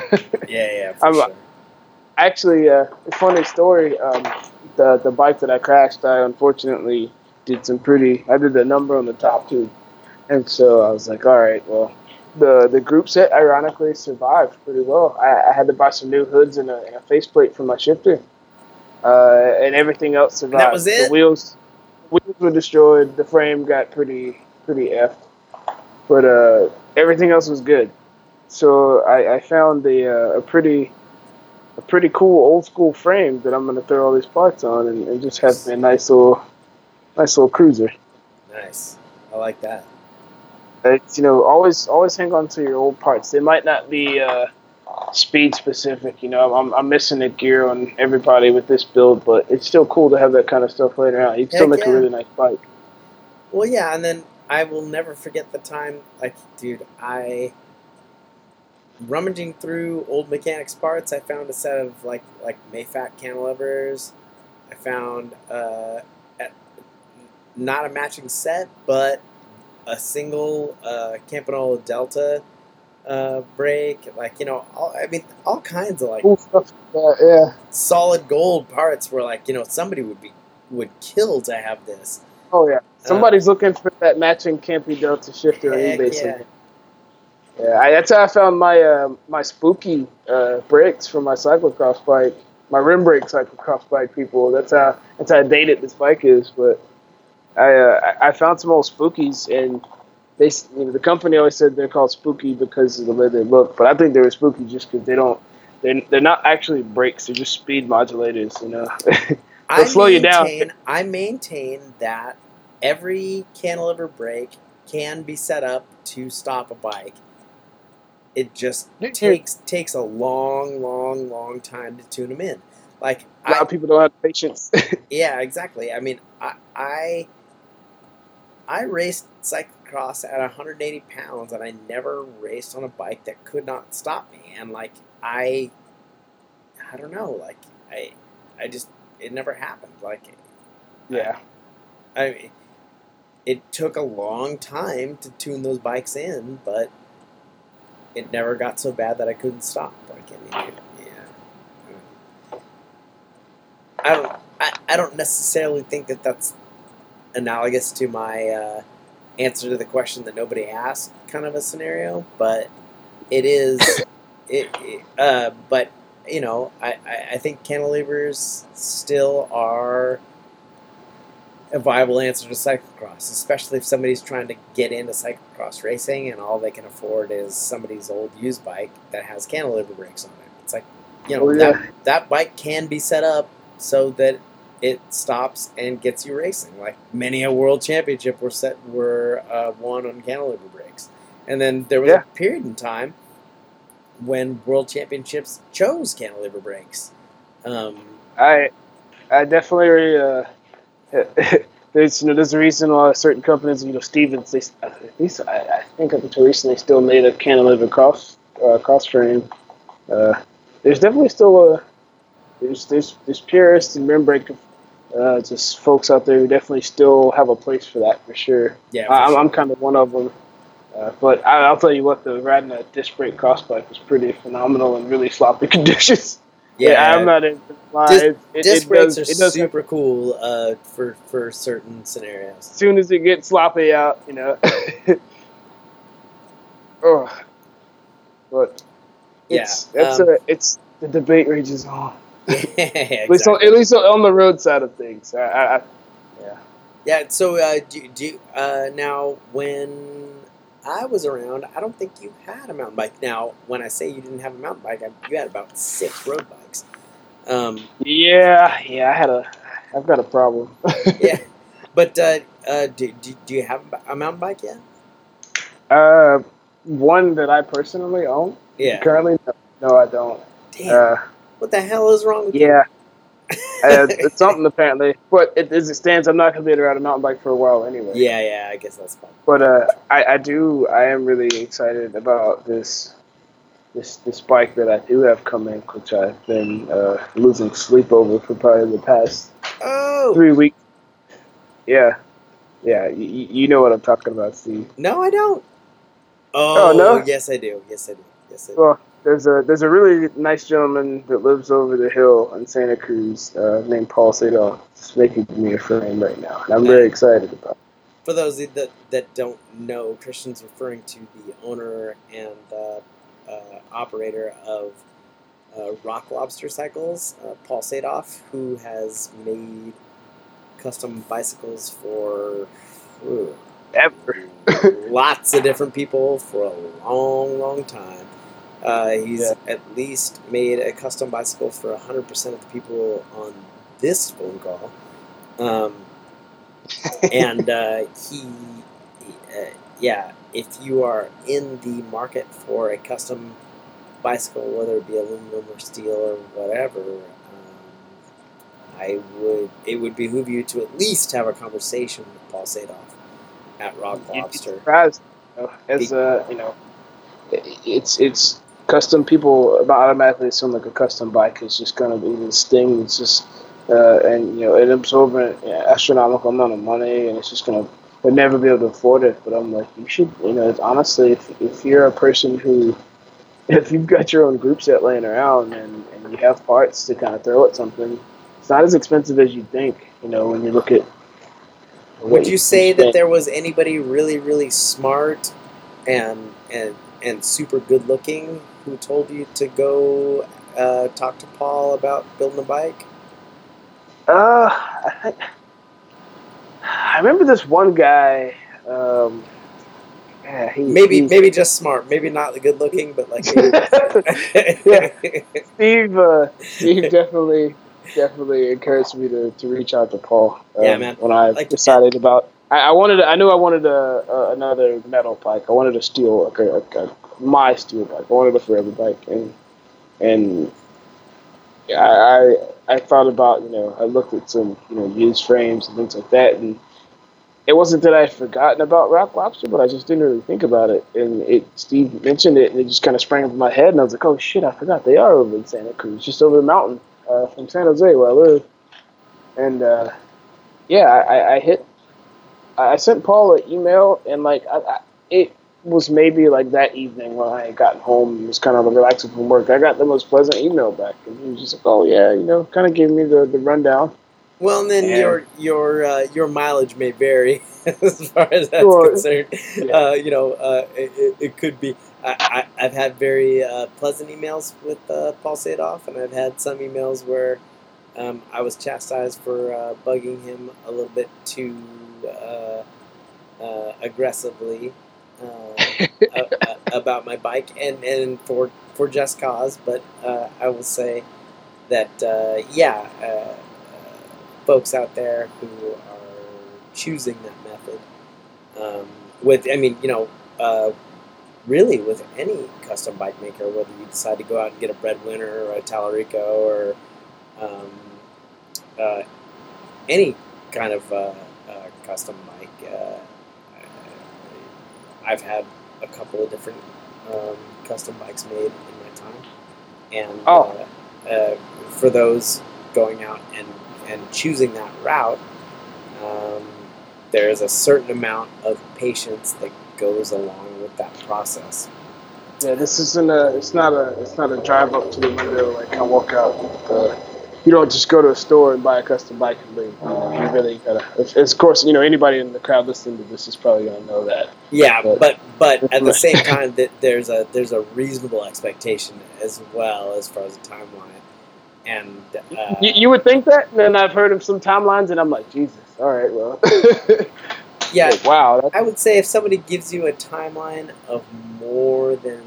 Yeah, yeah, I'm- sure. actually uh, a funny story um, the the bike that i crashed i unfortunately did some pretty i did the number on the top tube and so i was like all right well the the group set ironically survived pretty well i, I had to buy some new hoods and a, and a faceplate for my shifter uh, and everything else survived that was it? the wheels wheels were destroyed the frame got pretty pretty f but uh, everything else was good so i, I found a, uh, a pretty a pretty cool old school frame that I'm gonna throw all these parts on and, and just have a nice little nice little cruiser. Nice. I like that. It's you know always always hang on to your old parts. They might not be uh, speed specific. You know I'm, I'm missing the gear on everybody with this build, but it's still cool to have that kind of stuff later on. You can still Heck make yeah. a really nice bike. Well, yeah, and then I will never forget the time, like, dude, I rummaging through old mechanics parts. I found a set of like like Mafac cantilevers. I found uh, a- not a matching set, but a single uh, Campagnolo Delta uh, brake. Like you know, all, I mean, all kinds of like Cool stuff. like yeah. solid gold parts. Where like you know somebody would be would kill to have this. Oh yeah. Somebody's looking for that matching Campy Delta shifter on eBay. yeah. Yeah, I, that's how I found my uh, my spooky uh, brakes for my cyclocross bike, my rim brake cyclocross bike. People, that's how that's how dated this bike is. But I uh, I I found some old spookies, and they you know, the company always said they're called spooky because of the way they look. But I think they were spooky just because they don't they're, they're not actually brakes; they're just speed modulators. You know. I They'll slow you down. I maintain that every cantilever brake can be set up to stop a bike. It just You're- takes takes a long, long, long time to tune them in. Like a lot I, of people don't have patience. yeah, exactly. I mean, I I, I raced cyclocross at 180 pounds, and I never raced on a bike that could not stop me. And like I, I don't know, like I, I just it never happened. Like yeah. I mean, it took a long time to tune those bikes in, but it never got so bad that I couldn't stop. Like, I mean, it- yeah. I don't. I, I don't necessarily think that that's analogous to my uh, answer to the question that nobody asked kind of a scenario, but it is. it, it uh, but you know, I, I, I think cantilevers still are a viable answer to cyclocross, especially if somebody's trying to get into cyclocross racing and all they can afford is somebody's old used bike that has cantilever brakes on it. It's like, you know, Oh, yeah. that, that bike can be set up so that it stops and gets you racing. Like many a world championship were set were uh, won on cantilever brakes, and then there was Yeah. a period in time when world championships chose cantilever brakes. Um, I I definitely uh, there's you know there's a reason why certain companies you know Stevens they at least I, I think up until recently still made a cantilever cross uh, cross frame. Uh, there's definitely still a there's there's there's purists and rim brake uh, just folks out there who definitely still have a place for that for sure. yeah, for I, sure. I'm kind of one of them. Uh, but I, I'll tell you what, the riding a disc brake cross bike was pretty phenomenal in really sloppy conditions. yeah, I'm not in line. Disc- disc brakes does, are super cool uh, for for certain scenarios. as soon as it gets sloppy out, you know. oh, but Yeah, it's it's um, a it's the debate rages on. At least on, at least on the road side of things. I, I, I, yeah. Yeah. So, uh, do, do uh, now when I was around, I don't think you had a mountain bike. Now, when I say you didn't have a mountain bike, I, you had about six road bikes. Um, Yeah, yeah. I had a, I've got a problem. yeah, but uh, uh, do, do, do you have a mountain bike yet? uh, one that I personally own. Yeah. Currently, no, no I don't. Damn. What the hell is wrong with you? yeah. uh, it's something apparently, but it, as it stands, I'm not gonna be able to ride a mountain bike for a while anyway. Yeah, yeah. I guess that's fine. But uh, I, I do. I am really excited about this, this this bike that I do have coming, which I've been uh, losing sleep over for probably the past three weeks. Yeah, yeah. You, you know what I'm talking about, Steve. no, I don't. Oh, no? Yes, I do. Yes, I do. Yes, I do. Well, there's a there's a really nice gentleman that lives over the hill in Santa Cruz uh, named Paul Sadoff. He's making me a frame right now, and I'm very excited about. it. For those that, that don't know, Christian's referring to the owner and uh, uh, operator of uh, Rock Lobster Cycles, uh, Paul Sadoff, who has made custom bicycles for ooh, Ever. lots of different people for a long, long time. Uh, he's Yeah. at least made a custom bicycle for 100% of the people on this phone call. Um, and uh, he, uh, yeah, if you are in the market for a custom bicycle, whether it be aluminum or steel or whatever, um, I would it would behoove you to at least have a conversation with Paul Sadoff at Rock You'd be Lobster. surprised, you know, as uh, you know, it's it's custom. People automatically assume like a custom bike is just gonna be this thing. It's just uh, and you know it absorbs an astronomical amount of money, and it's just gonna would never be able to afford it. But I'm like, you should, you know, it's honestly, if if you're a person who if you've got your own group set laying around and, and you have parts to kind of throw at something, it's not as expensive as you think. You know, when you look at. Would you say that there was anybody really, really smart and and and super good looking who told you to go uh, talk to Paul about building a bike? Uh, I, I remember this one guy. Um, yeah, he, Maybe he- maybe just smart, maybe not the good looking, but like Yeah. Steve. Uh, Steve definitely, definitely encouraged me to, to reach out to Paul. um, Yeah, man. When I Like- decided about, I, I wanted, I knew I wanted a, a another metal bike. I wanted a steel, like a, a my steel bike. I wanted a forever bike, and and I, I I thought about you know I looked at some you know used frames and things like that, and it wasn't that I'd forgotten about Rock Lobster, but I just didn't really think about it. And it Steve mentioned it, and it just kind of sprang up in my head, and I was like, oh shit, I forgot they are over in Santa Cruz, just over the mountain uh, from San Jose where I live. And uh, yeah, I, I- hit, I I sent Paul an email, and like I, I, it was maybe like that evening when I got home and was kind of relaxing from work. I got the most pleasant email back, and he was just like, oh yeah, you know, kind of gave me the, the rundown. Well, and then Yeah. your your uh, your mileage may vary as far as that's Sure. concerned. Yeah. Uh, you know, uh, it, it- it could be. I, I've had very uh, pleasant emails with uh, Paul Sadoff, and I've had some emails where um, I was chastised for uh, bugging him a little bit too uh, uh, aggressively uh, about my bike, and, and for for just cause. But uh, I will say that uh, yeah, uh, uh, folks out there who are choosing that method um, with, I mean, you know, uh, really with any custom bike maker, whether you decide to go out and get a Breadwinner or a Tallarico or um, any kind of custom bike. I've had a couple of different um, custom bikes made in my time, and Oh. uh, uh, for those going out and, and choosing that route, um, there is a certain amount of patience that goes along with that process. Yeah, this isn't a. It's not a. It's not a drive up to the window like I walk out. Uh, you don't just go to a store and buy a custom bike and leave. You, know, you really gotta. Of of course, you know anybody in the crowd listening to this is probably gonna know that. Yeah, But- but but at the same time, that there's a there's a reasonable expectation as well as far as the timeline, and uh, You, you would think that, and then I've heard of some timelines, and I'm like, Jesus. All right, well. yeah, Like, wow. I would say if somebody gives you a timeline of more than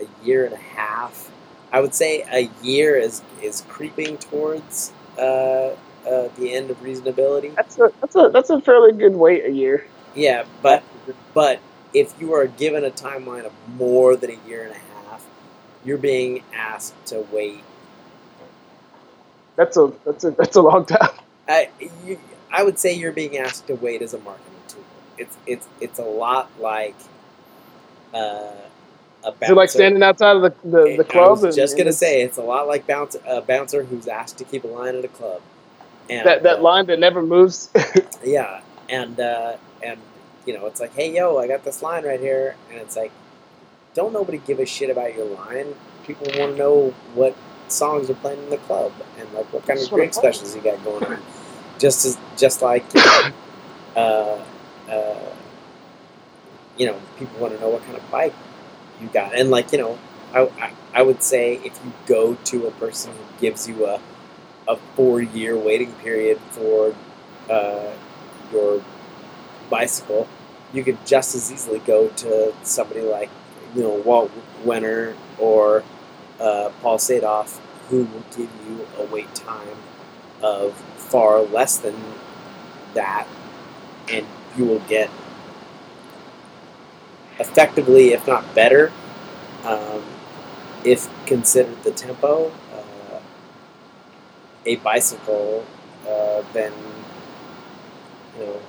a year and a half, I would say a year is is creeping towards uh, uh, the end of reasonability. that's a that's a that's a fairly good wait a year. Yeah, but but if you are given a timeline of more than a year and a half, you're being asked to wait. That's a that's a that's a long time. I you, I would say you're being asked to wait as a marketing tool. It's it's it's a lot like uh, a Is it like standing outside of the the, the club? I was and- just gonna say it's a lot like bouncer, a bouncer who's asked to keep a line at a club. And, that that uh, line that never moves. Yeah, and uh, and you know, it's like, hey, yo, I got this line right here, and it's like, don't nobody give a shit about your line. People want to know what songs are playing in the club and like what kind of drink specials you got going on. Just as just like you know, uh, uh, you know, people want to know what kind of bike you got, and like you know, I, I I would say if you go to a person who gives you a a four year waiting period for uh, your bicycle, you could just as easily go to somebody like you know Walt Wehner or uh, Paul Sadoff, who will give you a wait time of far less than that, and you will get effectively, if not better, um, if considered the tempo, uh, a bicycle uh, than you know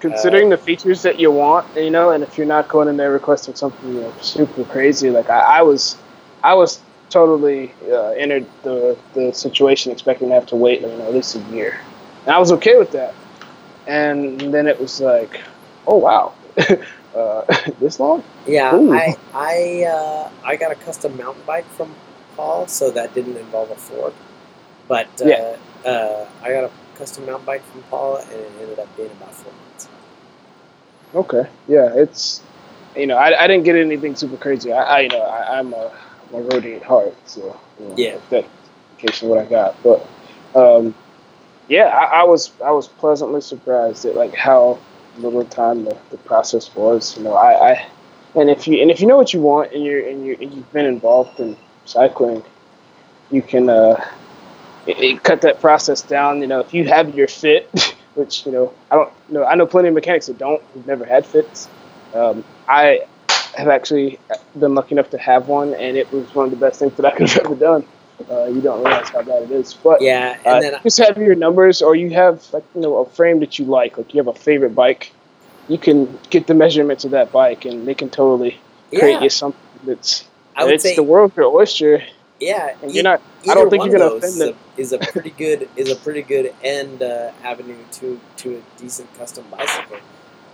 Considering Uh, the features that you want, you know, and if you're not going in there requesting something you know, super crazy, like I, I was, I was totally uh, entered the the situation expecting to have to wait, you know, at least a year, and I was okay with that. And then it was like, oh wow, uh, this long? Yeah, Ooh. I I uh, I got a custom mountain bike from Paul, so that didn't involve a fork. But uh, Yeah. uh, I got a custom mountain bike from Paul, and it ended up being about four months. Okay, yeah, it's, you know, I, I didn't get anything super crazy. I, I you know, I, I'm a, I'm a roadie at heart, so you know, Yeah. that's case of what I got. But um, yeah, I, I was I was pleasantly surprised at like how little time the, the process was. You know, I, I and if you and if you know what you want and you're and you and you've been involved in cycling, you can uh, it, it cut that process down. You know, if you have your fit, which you know I don't know, I know plenty of mechanics that don't, who've never had fits. Um, I have actually been lucky enough to have one, and it was one of the best things that I could have ever done. Uh, you don't realize how bad it is, but Yeah, uh, and then just have your numbers, or you have like you know a frame that you like, like you have a favorite bike. You can get the measurements of that bike, and they can totally create yeah, you something that's I would it's say the world's your oyster, yeah. and you're not. I don't think you're gonna offend them. is a, is a pretty good is a pretty good end uh, avenue to to a decent custom bicycle.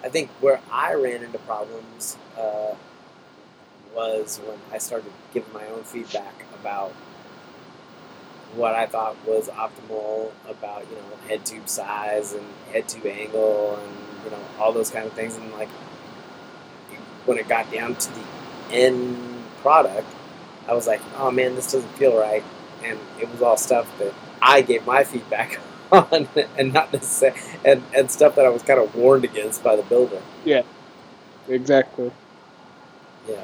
I think where I ran into problems uh, was when I started giving my own feedback about what I thought was optimal about you know head tube size and head tube angle and you know all those kind of things and like when it got down to the end product I was like oh man this doesn't feel right and it was all stuff that I gave my feedback on, and not necessarily, and, and stuff that I was kind of warned against by the builder. Yeah exactly. Yeah.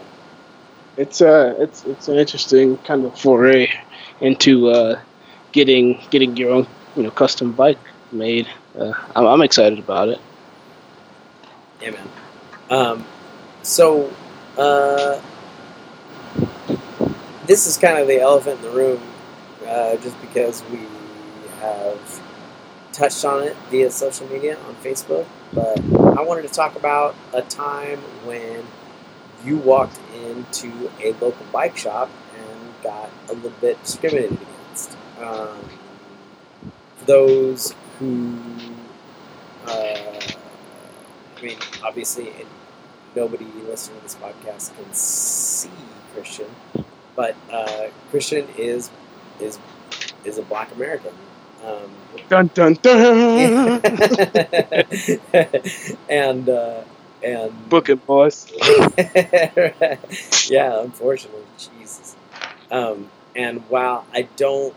It's uh, it's it's an interesting kind of foray into uh, getting getting your own you know custom bike made. Uh, I'm, I'm excited about it. Yeah, man. Um, so, uh, this is kind of the elephant in the room, uh, just because we have touched on it via social media on Facebook. But I wanted to talk about a time when you walked into a local bike shop got a little bit discriminated against. Um, those who, uh, I mean, obviously, it, nobody listening to this podcast can see Christian, but uh, Christian is is is a Black American. Um, Dun dun dun. and uh, and Book it, boys. yeah, unfortunately, Jesus. Um, and while I don't,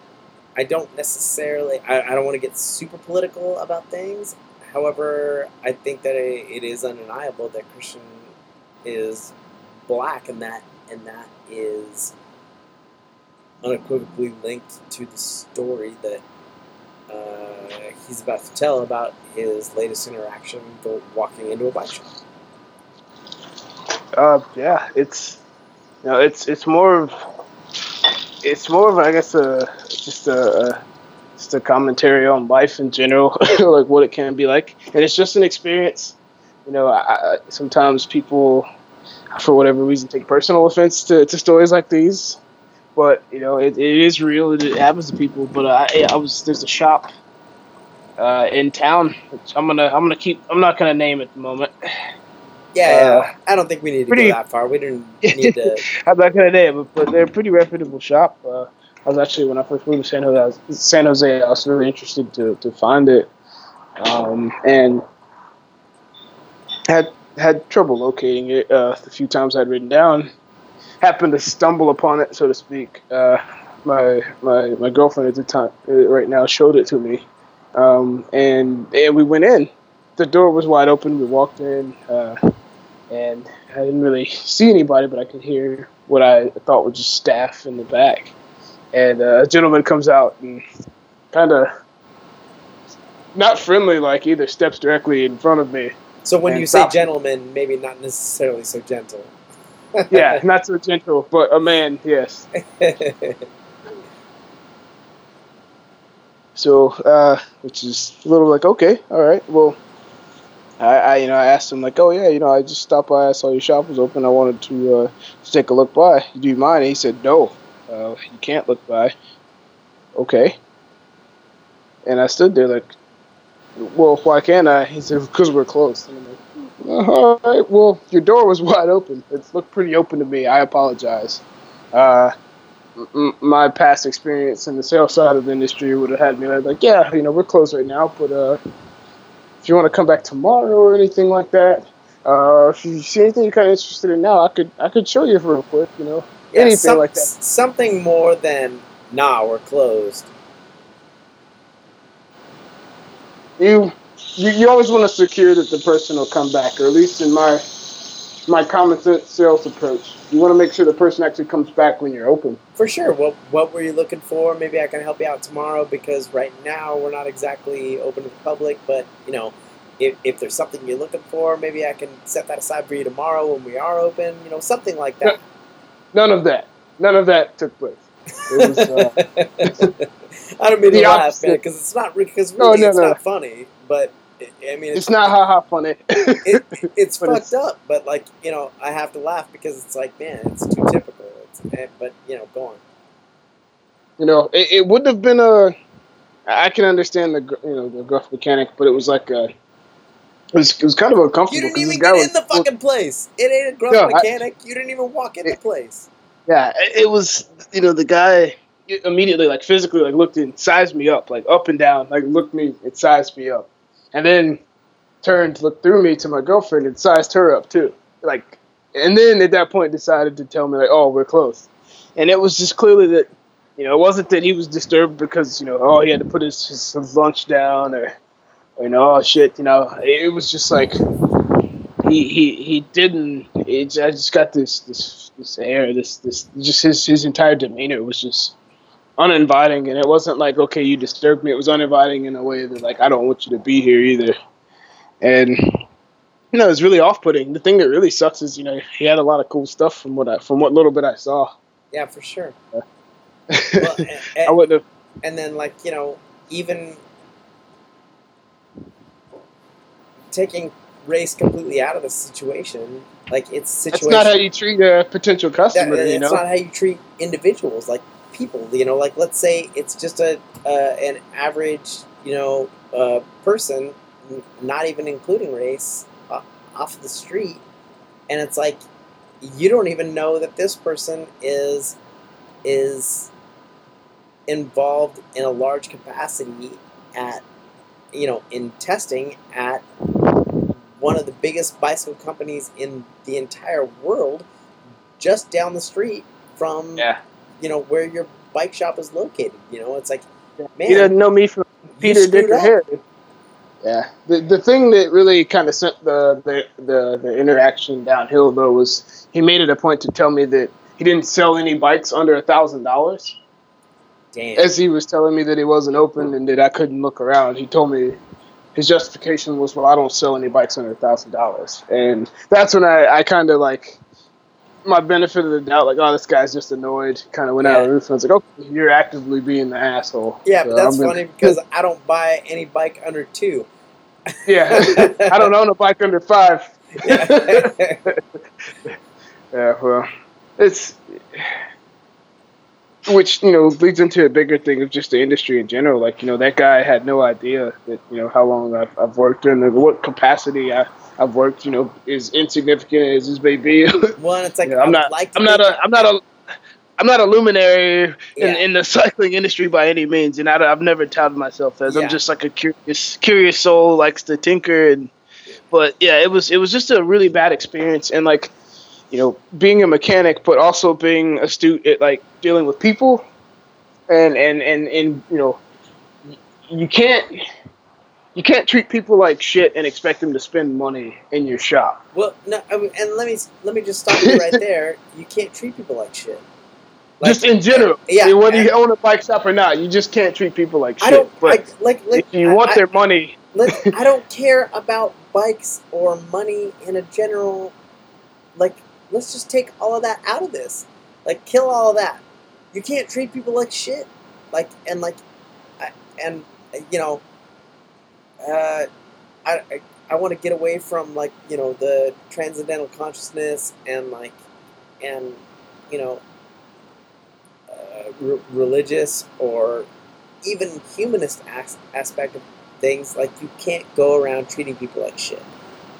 I don't necessarily, I, I don't want to get super political about things. However, I think that it, it is undeniable that Christian is black, and that and that is unequivocally linked to the story that uh, he's about to tell about his latest interaction walking into a bike shop. Uh, yeah, it's you know, it's it's more of it's more of I guess a just a, just a commentary on life in general, like what it can be like, and it's just an experience. You know, I, sometimes people, for whatever reason, take personal offense to, to stories like these, but you know, it, it is real. It, it happens to people. But I, I was there's a shop uh, in town. I'm gonna I'm gonna keep. I'm not gonna name it at the moment. Yeah, Uh, yeah. I don't think we need to pretty- go that far. We didn't need to. I'm not gonna name it, but they're a pretty reputable shop. Uh, I was actually when I first moved to San Jose, I was, San Jose, I was really interested to, to find it, um, and had had trouble locating it uh, the few times I'd written down. Happened to stumble upon it, so to speak. Uh, my my my girlfriend at the time, uh, right now, showed it to me, um, and and we went in. The door was wide open. We walked in. Uh, and I didn't really see anybody, but I could hear what I thought was just staff in the back. And uh, a gentleman comes out and kind of not friendly like either, steps directly in front of me. So when you say gentleman, maybe not necessarily so gentle. Yeah, not so gentle, but a man, yes. So, uh, which is a little like, okay, all right, well, I, I, you know, I asked him like, oh yeah, you know, I just stopped by, I saw your shop was open, I wanted to, uh, to take a look by. Do you mind? And he said, no, uh, you can't look by. Okay. And I stood there like, well, why can't I? He said, because we're closed. And I'm like, "Uh, all right, well, your door was wide open. It looked pretty open to me. I apologize. Uh, my past experience in the sales side of the industry would have had me like, yeah, you know, we're closed right now, but uh, if you want to come back tomorrow or anything like that, uh, if you see anything you're kind of interested in now, I could I could show you real quick, you know, Yeah, anything some- like that. Something more than nah, we're closed. You, you you always want to secure that the person will come back, or at least in my my common sense sales approach, you want to make sure the person actually comes back when you're open. For sure. What what were you looking for? Maybe I can help you out tomorrow because right now we're not exactly open to the public, but you know, if, if there's something you're looking for, maybe I can set that aside for you tomorrow when we are open. You know, something like that. None of that. None of that took place. It was. Uh, I don't mean to laugh, man, because it's not because No, really no, it's no. not funny. But I I mean, it's it's not ha ha funny. it, it's fucked up. But like you know, I have to laugh because it's like, man, it's too typical. It's, but you know, go on. you know, it, it wouldn't have been a. I can understand the you know the gruff mechanic, but it was like a. It was, it was kind of uncomfortable. You didn't even get was- in the fucking place. It ain't a gruff No, I- mechanic. you didn't even walk in the place. Yeah, it it was you know the guy immediately like physically like looked and sized me up like up and down like looked me and sized me up, and then turned looked through me to my girlfriend and sized her up too like, and then at that point decided to tell me like oh we're close, and it was just clearly that You know, it wasn't that he was disturbed because you know, oh, he had to put his, his, lunch down or, or, you know, oh shit. You know, it was just like he he he didn't. It, I just got this this this air, this this just his his entire demeanor was just uninviting, and it wasn't like okay, you disturbed me. It was uninviting in a way that like I don't want you to be here either, and you know, it's really off-putting. The thing that really sucks is, you know, he had a lot of cool stuff from what I, from what little bit I saw. Yeah, for sure. well, and, I wouldn't have. and then like you know even taking race completely out of the situation like it's a That's not how you treat a potential customer. that's you know. It's not how you treat individuals like people you know like let's say it's just a uh, an average you know uh, person not even including race uh, off the street and it's like you don't even know that this person is is involved in a large capacity at you know in testing at one of the biggest bicycle companies in the entire world just down the street from yeah. You know where your bike shop is located you know it's like man He doesn't know me from Peter, Dick, or. Harry. Yeah. The the thing that really kind of sent the, the the the interaction downhill though was he made it a point to tell me that he didn't sell any bikes under a thousand dollars. damn As he was telling me that he wasn't open and that I couldn't look around, he told me his justification was, "Well, I don't sell any bikes under a thousand dollars," and that's when I I kind of like my benefit of the doubt, like, oh, this guy's just annoyed, kind of went out of the roof. And I was like, oh, you're actively being the asshole. yeah So but that's gonna- funny because i don't buy any bike under two Yeah, I don't own a bike under five. Yeah. Yeah, well, it's which you know leads into a bigger thing of just the industry in general. Like you know, that guy had no idea that you know how long I've, I've worked in what capacity I, I've worked. You know, as insignificant as this may be. one it's like Yeah, I'm not. like I'm not a. I'm not a. I'm not a luminary in, Yeah. in the cycling industry by any means, and I, have never touted myself as. Yeah. I'm just like a curious, curious soul, likes to tinker, and but yeah, it was it was just a really bad experience, and like, you know, being a mechanic, but also being astute at like dealing with people, and and and and you know, you can't you can't treat people like shit and expect them to spend money in your shop. Well, no, I mean, and let me let me just stop you right there. You can't treat people like shit. Like, just in general, yeah, I whether you own a bike shop or not, you just can't treat people like shit. I don't but I, like. like if you want I, their money, like, I don't care about bikes or money in a general. Like, let's just take all of that out of this. Like, kill all of that. You can't treat people like shit. Like, and like, I, and you know, uh, I I, I want to get away from like you know the transcendental consciousness and like, and you know, uh, re- religious or even humanist as- aspect of things like you can't go around treating people like shit.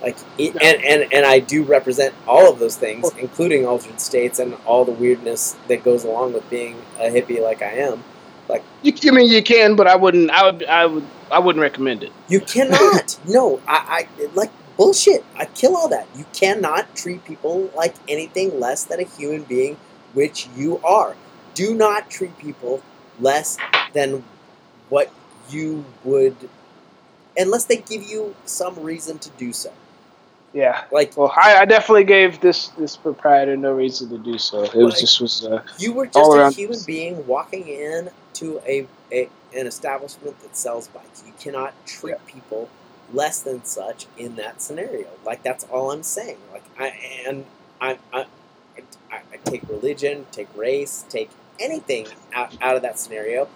Like it, No. and, and and i do represent all of those things including altered states and all the weirdness that goes along with being a hippie like i am you, I mean, you can, but I wouldn't. I would. I would. I wouldn't recommend it. you cannot no I, I like bullshit i kill all that you cannot treat people like anything less than a human being which you are do not treat people less than what you would unless they give you some reason to do so Yeah. like Well, I, I definitely gave this this proprietor no reason to do so. It was just was. Uh, You were just a human being walking in to a, a an establishment that sells bikes. You cannot treat people less than such in that scenario. Like that's all I'm saying. Like I and I I, I, I take religion, take race, take anything out, out of that scenario.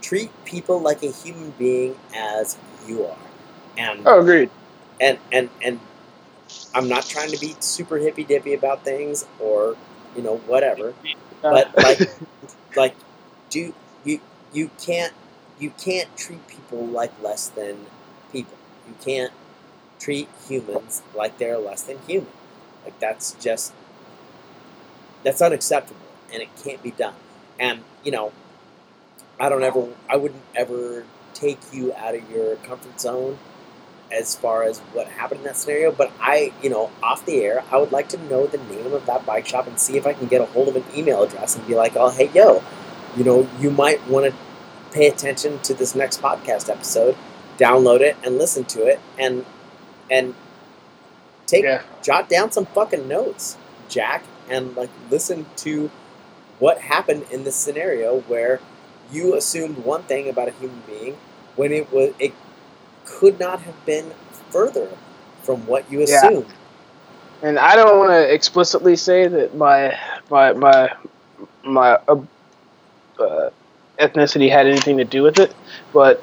Treat people like a human being as you are, and oh, agreed. and and and I'm not trying to be super hippy dippy about things or you know whatever but like like do you you can't you can't treat people like less than people. You can't treat humans like they're less than human. Like that's just that's unacceptable and it can't be done. And you know i don't ever i wouldn't ever take you out of your comfort zone as far as what happened in that scenario but i you know off the air i would like to know the name of that bike shop and see if i can get a hold of an email address and be like oh hey yo you know, you might want to pay attention to this next podcast episode, download it and listen to it and and take Yeah. jot down some fucking notes, Jack, and like listen to what happened in this scenario where you assumed one thing about a human being when it was it could not have been further from what you Yeah. assumed. And I don't want to explicitly say that my my my my uh, uh, ethnicity had anything to do with it, but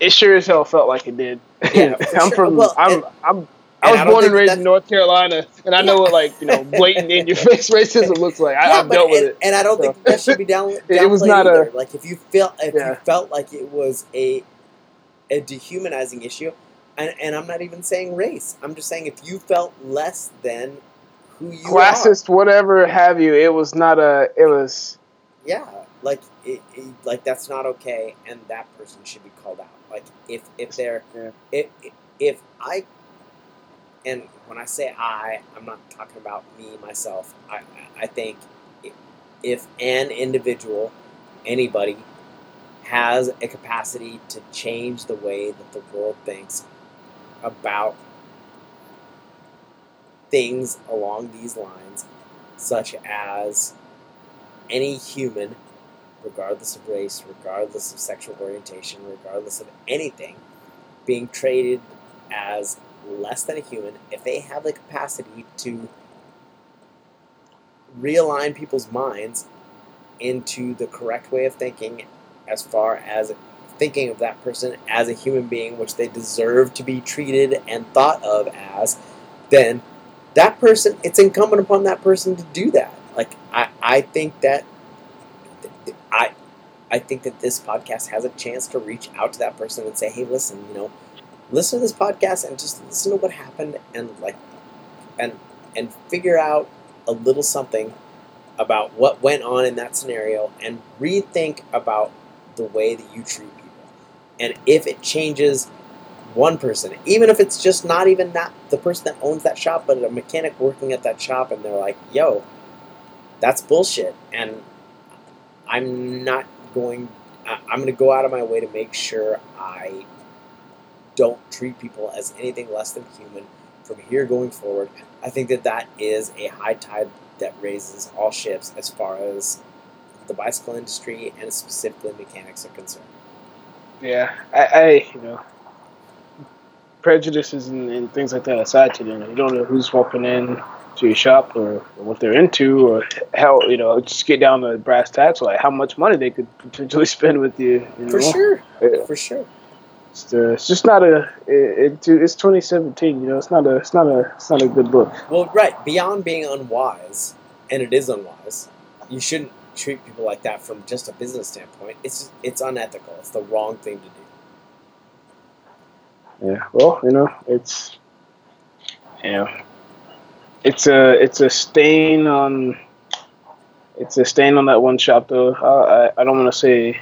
it sure as hell felt like it did. Yeah, I'm sure. from Well, I'm and- I'm I I was don't born and raised in North Carolina, and I know what like you know blatant in your face racism looks like. I, Yeah, I've but- dealt with and, it. and I don't think that should be down. It was not a- like if you felt if Yeah. you felt like it was a a dehumanizing issue, and, and I'm not even saying race. I'm just saying if you felt less than who you are. Classist, whatever have you. It was not a. It was. yeah like it, it, like that's not okay and that person should be called out like if if they're Yeah. if if i and when i say i i'm not talking about me myself i i think if an individual anybody has a capacity to change the way that the world thinks about things along these lines such as any human, regardless of race, regardless of sexual orientation, regardless of anything, being treated as less than a human, if they have the capacity to realign people's minds into the correct way of thinking as far as thinking of that person as a human being which they deserve to be treated and thought of as then that person it's incumbent upon that person to do that. Like i i think that i i think that this podcast has a chance to reach out to that person and say hey listen you know listen to this podcast and just listen to what happened and like and and figure out a little something about what went on in that scenario and rethink about the way that you treat people and if it changes one person, even if it's just not even that the person that owns that shop, but a mechanic working at that shop, and they're like, "Yo, that's bullshit," and I'm not going. I'm going to go out of my way to make sure I don't treat people as anything less than human from here going forward. I think that that is a high tide that raises all ships as far as the bicycle industry and specifically mechanics are concerned. Yeah, I, I you know, prejudices and, and things like that aside, you know, you don't know who's walking in to your shop or, or what they're into or how you know just get down to brass tacks like how much money they could potentially spend with you. you For sure, Yeah. for sure. It's, uh, it's just not a it, it, it's 2017. You know, it's not a it's not a it's not a good look. Well, right. Beyond being unwise, and it is unwise, you shouldn't treat people like that from just a business standpoint. It's it's unethical. It's the wrong thing to do. Yeah. Well, you know, it's you know, it's a it's a stain on it's a stain on that one shop though. I I, I don't want to say.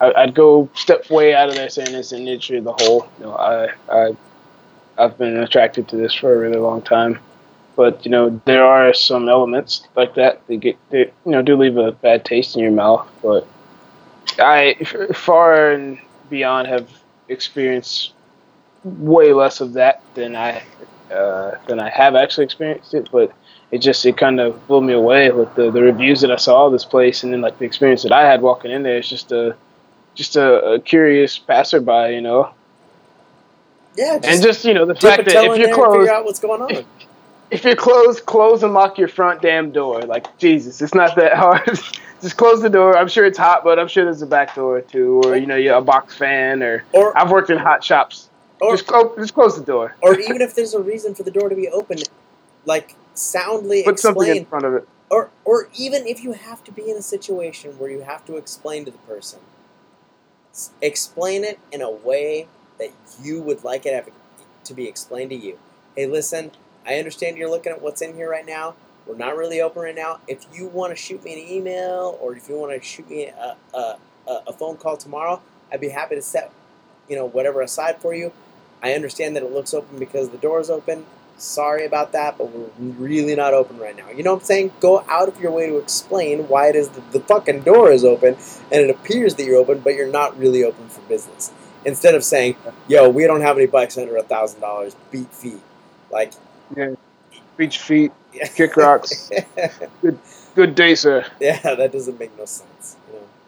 I, I'd go step way out of there saying it's an industry as a whole. You know, I I I've been attracted to this for a really long time, but you know there are some elements like that that get that, you know do leave a bad taste in your mouth. But I far and beyond have experienced way less of that than I uh, than I have actually experienced it. But it just it kind of blew me away with the, the reviews that I saw of this place, and then like the experience that I had walking in there. It's just a just a, a curious passerby, you know, Yeah, just, and just you know the fact that if you're closed, figure out what's going on. if you're closed, close and lock your front damn door. Like Jesus, it's not that hard. just close the door. I'm sure it's hot, but I'm sure there's a back door too, or you know, you're a box fan, or Or I've worked in hot shops. or, just close, just close the door. or even if there's a reason for the door to be open, like soundly Put something in front of it. Or or even if you have to be in a situation where you have to explain to the person, explain it in a way that you would like it to be explained to you. Hey, listen, I understand you're looking at what's in here right now. We're not really open right now. If you want to shoot me an email or if you want to shoot me a, a, a, phone call tomorrow, I'd be happy to set, you know, whatever aside for you. I understand that it looks open because the door is open. sorry about that, but we're really not open right now. You know what I'm saying? Go out of your way to explain why it is that the fucking door is open and it appears that you're open, but you're not really open for business. Instead of saying, "Yo, we don't have any bikes under a thousand dollars. Beat feet." Like, Beach feet, kick rocks. Good good day, sir. yeah, that doesn't make no sense.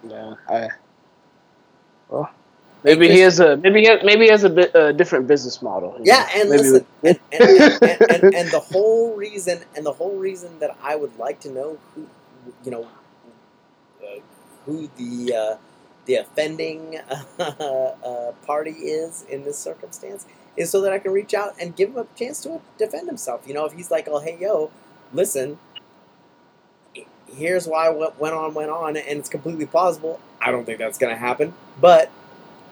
You know? Yeah, I. Well, maybe he has a maybe he maybe he has a bit a different business model. Yeah, know? and Maybe listen, and, and, and, and, and the whole reason, and the whole reason that I would like to know who, you know, uh, who the uh, the offending uh, party is in this circumstance is so that I can reach out and give him a chance to defend himself. You know, if he's like, "Oh, hey, yo, listen." Here's why what went on went on, and it's completely plausible. I don't think that's going to happen, but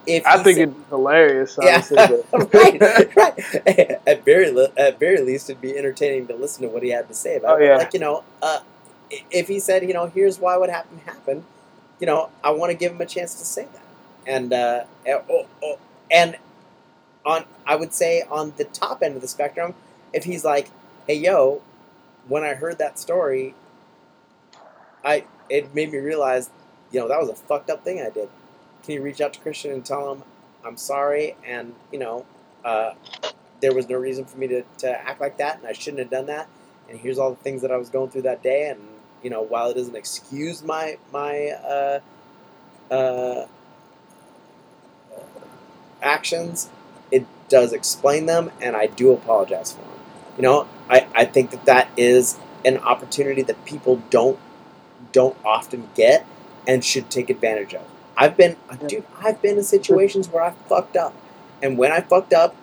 if I think sa- it'd hilarious. Yeah, Honestly, right, right. At very, le- at very least, it'd be entertaining to listen to what he had to say about Oh, it. Yeah. Like you know, uh, if he said, you know, here's why what happened happened, you know, I want to give him a chance to say that, and uh, and- oh, oh, and on, I would say on the top end of the spectrum, if he's like, hey, yo, when I heard that story, I it made me realize, you know, that was a fucked up thing I did. Can you reach out to Christian and tell him I'm sorry, and you know, uh, there was no reason for me to, to act like that, and I shouldn't have done that. And here's all the things that I was going through that day, and you know, while it doesn't excuse my my uh, uh, actions, does explain them, and I do apologize for them. You know, I, I think that that is an opportunity that people don't don't often get and should take advantage of. I've been, dude, I've been in situations where I fucked up, and when I fucked up,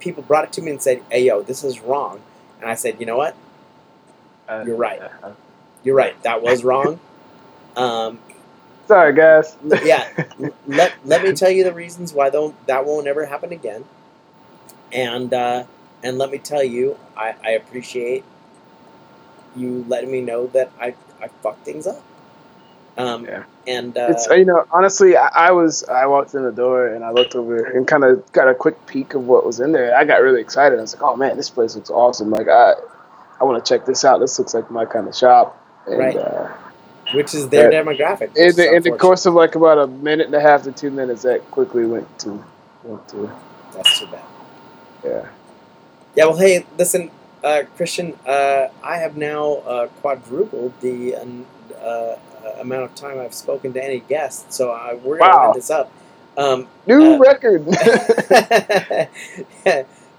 people brought it to me and said, "Hey, yo, this is wrong," and I said, "You know what? Uh, You're right. uh, You're right. That was wrong." Um, Sorry, guys. yeah, let let me tell you the reasons why though that won't ever happen again. And uh, and let me tell you, I, I appreciate you letting me know that I I fucked things up. Um, Yeah. And uh, It's you know honestly, I, I was I walked in the door and I looked over and kind of got a quick peek of what was in there. I got really excited. I was like, oh man, this place looks awesome. Like I I want to check this out. This looks like my kind of shop. And, Right. Uh, which is their demographic. in the, in the course of like about a minute and a half to two minutes, that quickly went to went to That's too bad. Yeah. Yeah, well, hey, listen, uh, Christian, uh, I have now uh, quadrupled the um, uh, amount of time I've spoken to any guest, so I, we're going to Wow. wrap this up. Um, New Uh, record.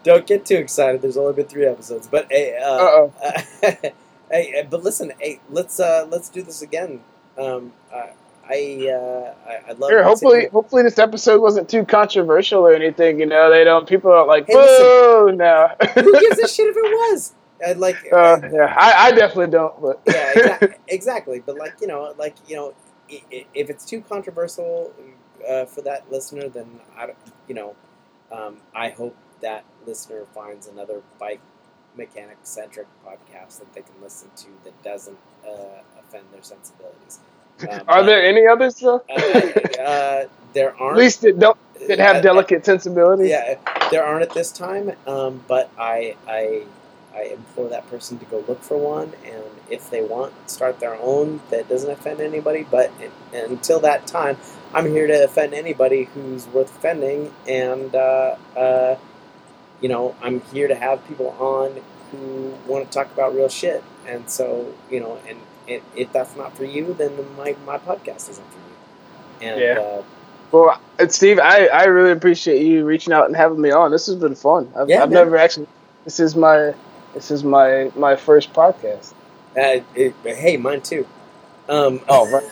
don't get too excited. There's only been three episodes, but hey, uh, hey, uh, but listen, hey, let's uh, let's do this again. Um, I I, uh, I, I love hopefully, hopefully this episode wasn't too controversial or anything. You know, they don't. People are like, Hey, now. Who gives a shit if it was? Uh, like, Uh, yeah, I, I definitely don't. But yeah, exa- exactly. But like you know, like you know, i- i- if it's too controversial uh, for that listener, then I, don't- you know, um, I hope that listener finds another bike mechanic centric podcast that they can listen to that doesn't uh, offend their sensibilities. Um, are there any others though? Uh, there aren't. At least that don't that have delicate sensibilities. Yeah, there aren't at this time, um, but I, I, I implore that person to go look for one, and if they want, start their own that doesn't offend anybody. But until that time, I'm here to offend anybody who's worth offending, and uh, uh, you know, I'm here to have people on who want to talk about real shit. And so, you know, and, and if that's not for you, then my my podcast isn't for you. And Yeah. uh, Well, Steve, I, I really appreciate you reaching out and having me on. This has been fun. I've, Yeah, I've man. never actually. This is my this is my my first podcast. uh, it, hey, mine too. Um, Oh, right.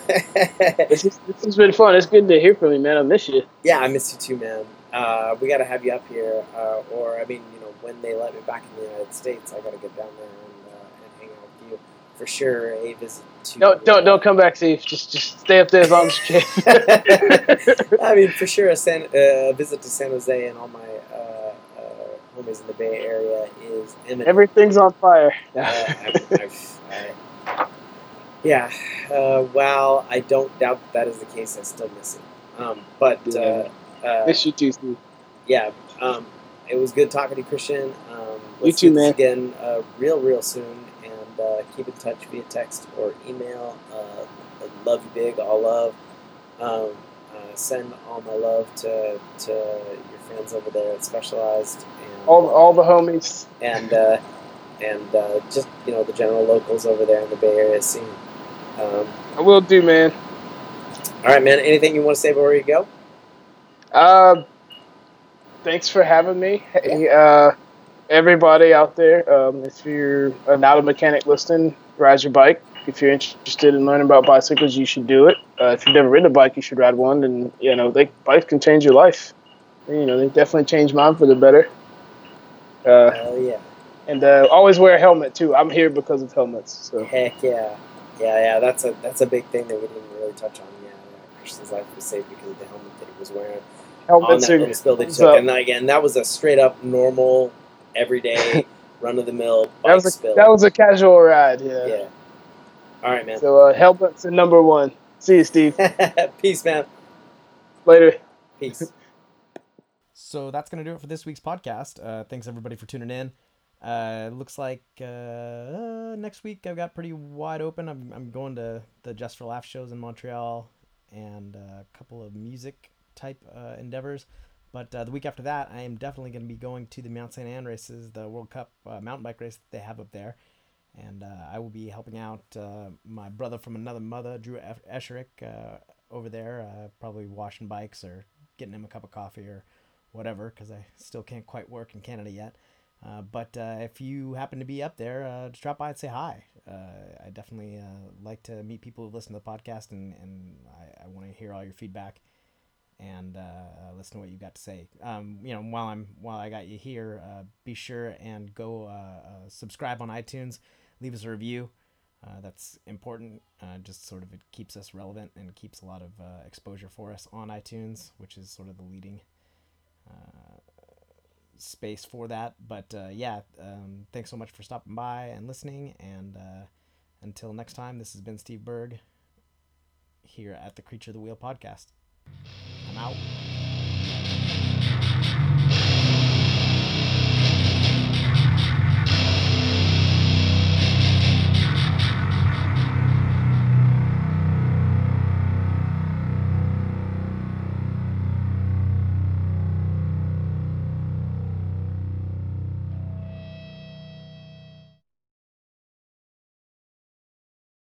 This, is, this has been fun. It's good to hear from you, man. I miss you. yeah, I miss you too, man. Uh, we got to have you up here, uh, or I mean, you know, when they let me back in the United States, I got to get down there and, uh, and hang out with you for sure. A visit to Don't don't don't come back, Steve. Just just stay up there as long as you can. I mean, for sure, a, San, uh, visit to San Jose and all my uh, uh, homies in the Bay Area is imminent. Everything's on fire. Uh, I've, I've, I, yeah, uh, while I don't doubt that, that is the case, I still miss it. Um, but uh, uh, miss you too, Steve. yeah, um, it was good talking to Christian. Um, You too, man. Again, uh, real, real soon, and uh, keep in touch via text or email. Uh, love you, big. All love. Um, uh, send all my love to to your friends over there at Specialized. And, All all the homies. and uh, and uh, just you know the general locals over there in the Bay Area scene. Um, I will do, man. all right, man. Anything you want to say before you go? Uh, thanks for having me. Hey, uh, everybody out there, um, if you're an auto mechanic listening, ride your bike. If you're interested in learning about bicycles, you should do it. Uh, if you've never ridden a bike, you should ride one. And you know, they bikes can change your life. You know, they definitely changed mine for the better. Uh, Hell yeah! and uh, always wear a helmet too. I'm here because of helmets. So Heck yeah! Yeah, yeah. That's a that's a big thing that we didn't really touch on. Yeah, yeah. Christian's life was saved because of the helmet that he was wearing on that little spill that he took. And again, that was a straight up normal, everyday, run of the mill that was a, spill. that was a casual ride. Yeah. yeah. All right, man. So uh, us are number one. See you, Steve. Peace, man. Later. Peace. So that's going to do it for this week's podcast. Uh, thanks everybody for tuning in. Uh, looks like uh, next week I've got pretty wide open. I'm, I'm going to the Just for Laugh shows in Montreal and uh, a couple of music type uh, endeavors. But uh, the week after that, I am definitely going to be going to the Mount St. Anne races, the World Cup uh, mountain bike race that they have up there. And uh, I will be helping out uh, my brother from another mother, Drew Esch- Escherick, uh, over there, uh, probably washing bikes or getting him a cup of coffee or whatever, because I still can't quite work in Canada yet. But if you happen to be up there, just drop by and say hi. I definitely like to meet people who listen to the podcast, and, and I, I want to hear all your feedback and uh, listen to what you got to say. Um, you know, while I'm while I got you here, uh, be sure and go uh, uh, subscribe on iTunes, leave us a review. Uh, that's important. Uh, just sort of it keeps us relevant and keeps a lot of exposure for us on iTunes, which is sort of the leading space for that. But yeah, um, thanks so much for stopping by and listening. And until next time, this has been Steve Berg here at the Creature of the Wheel podcast. I'm out.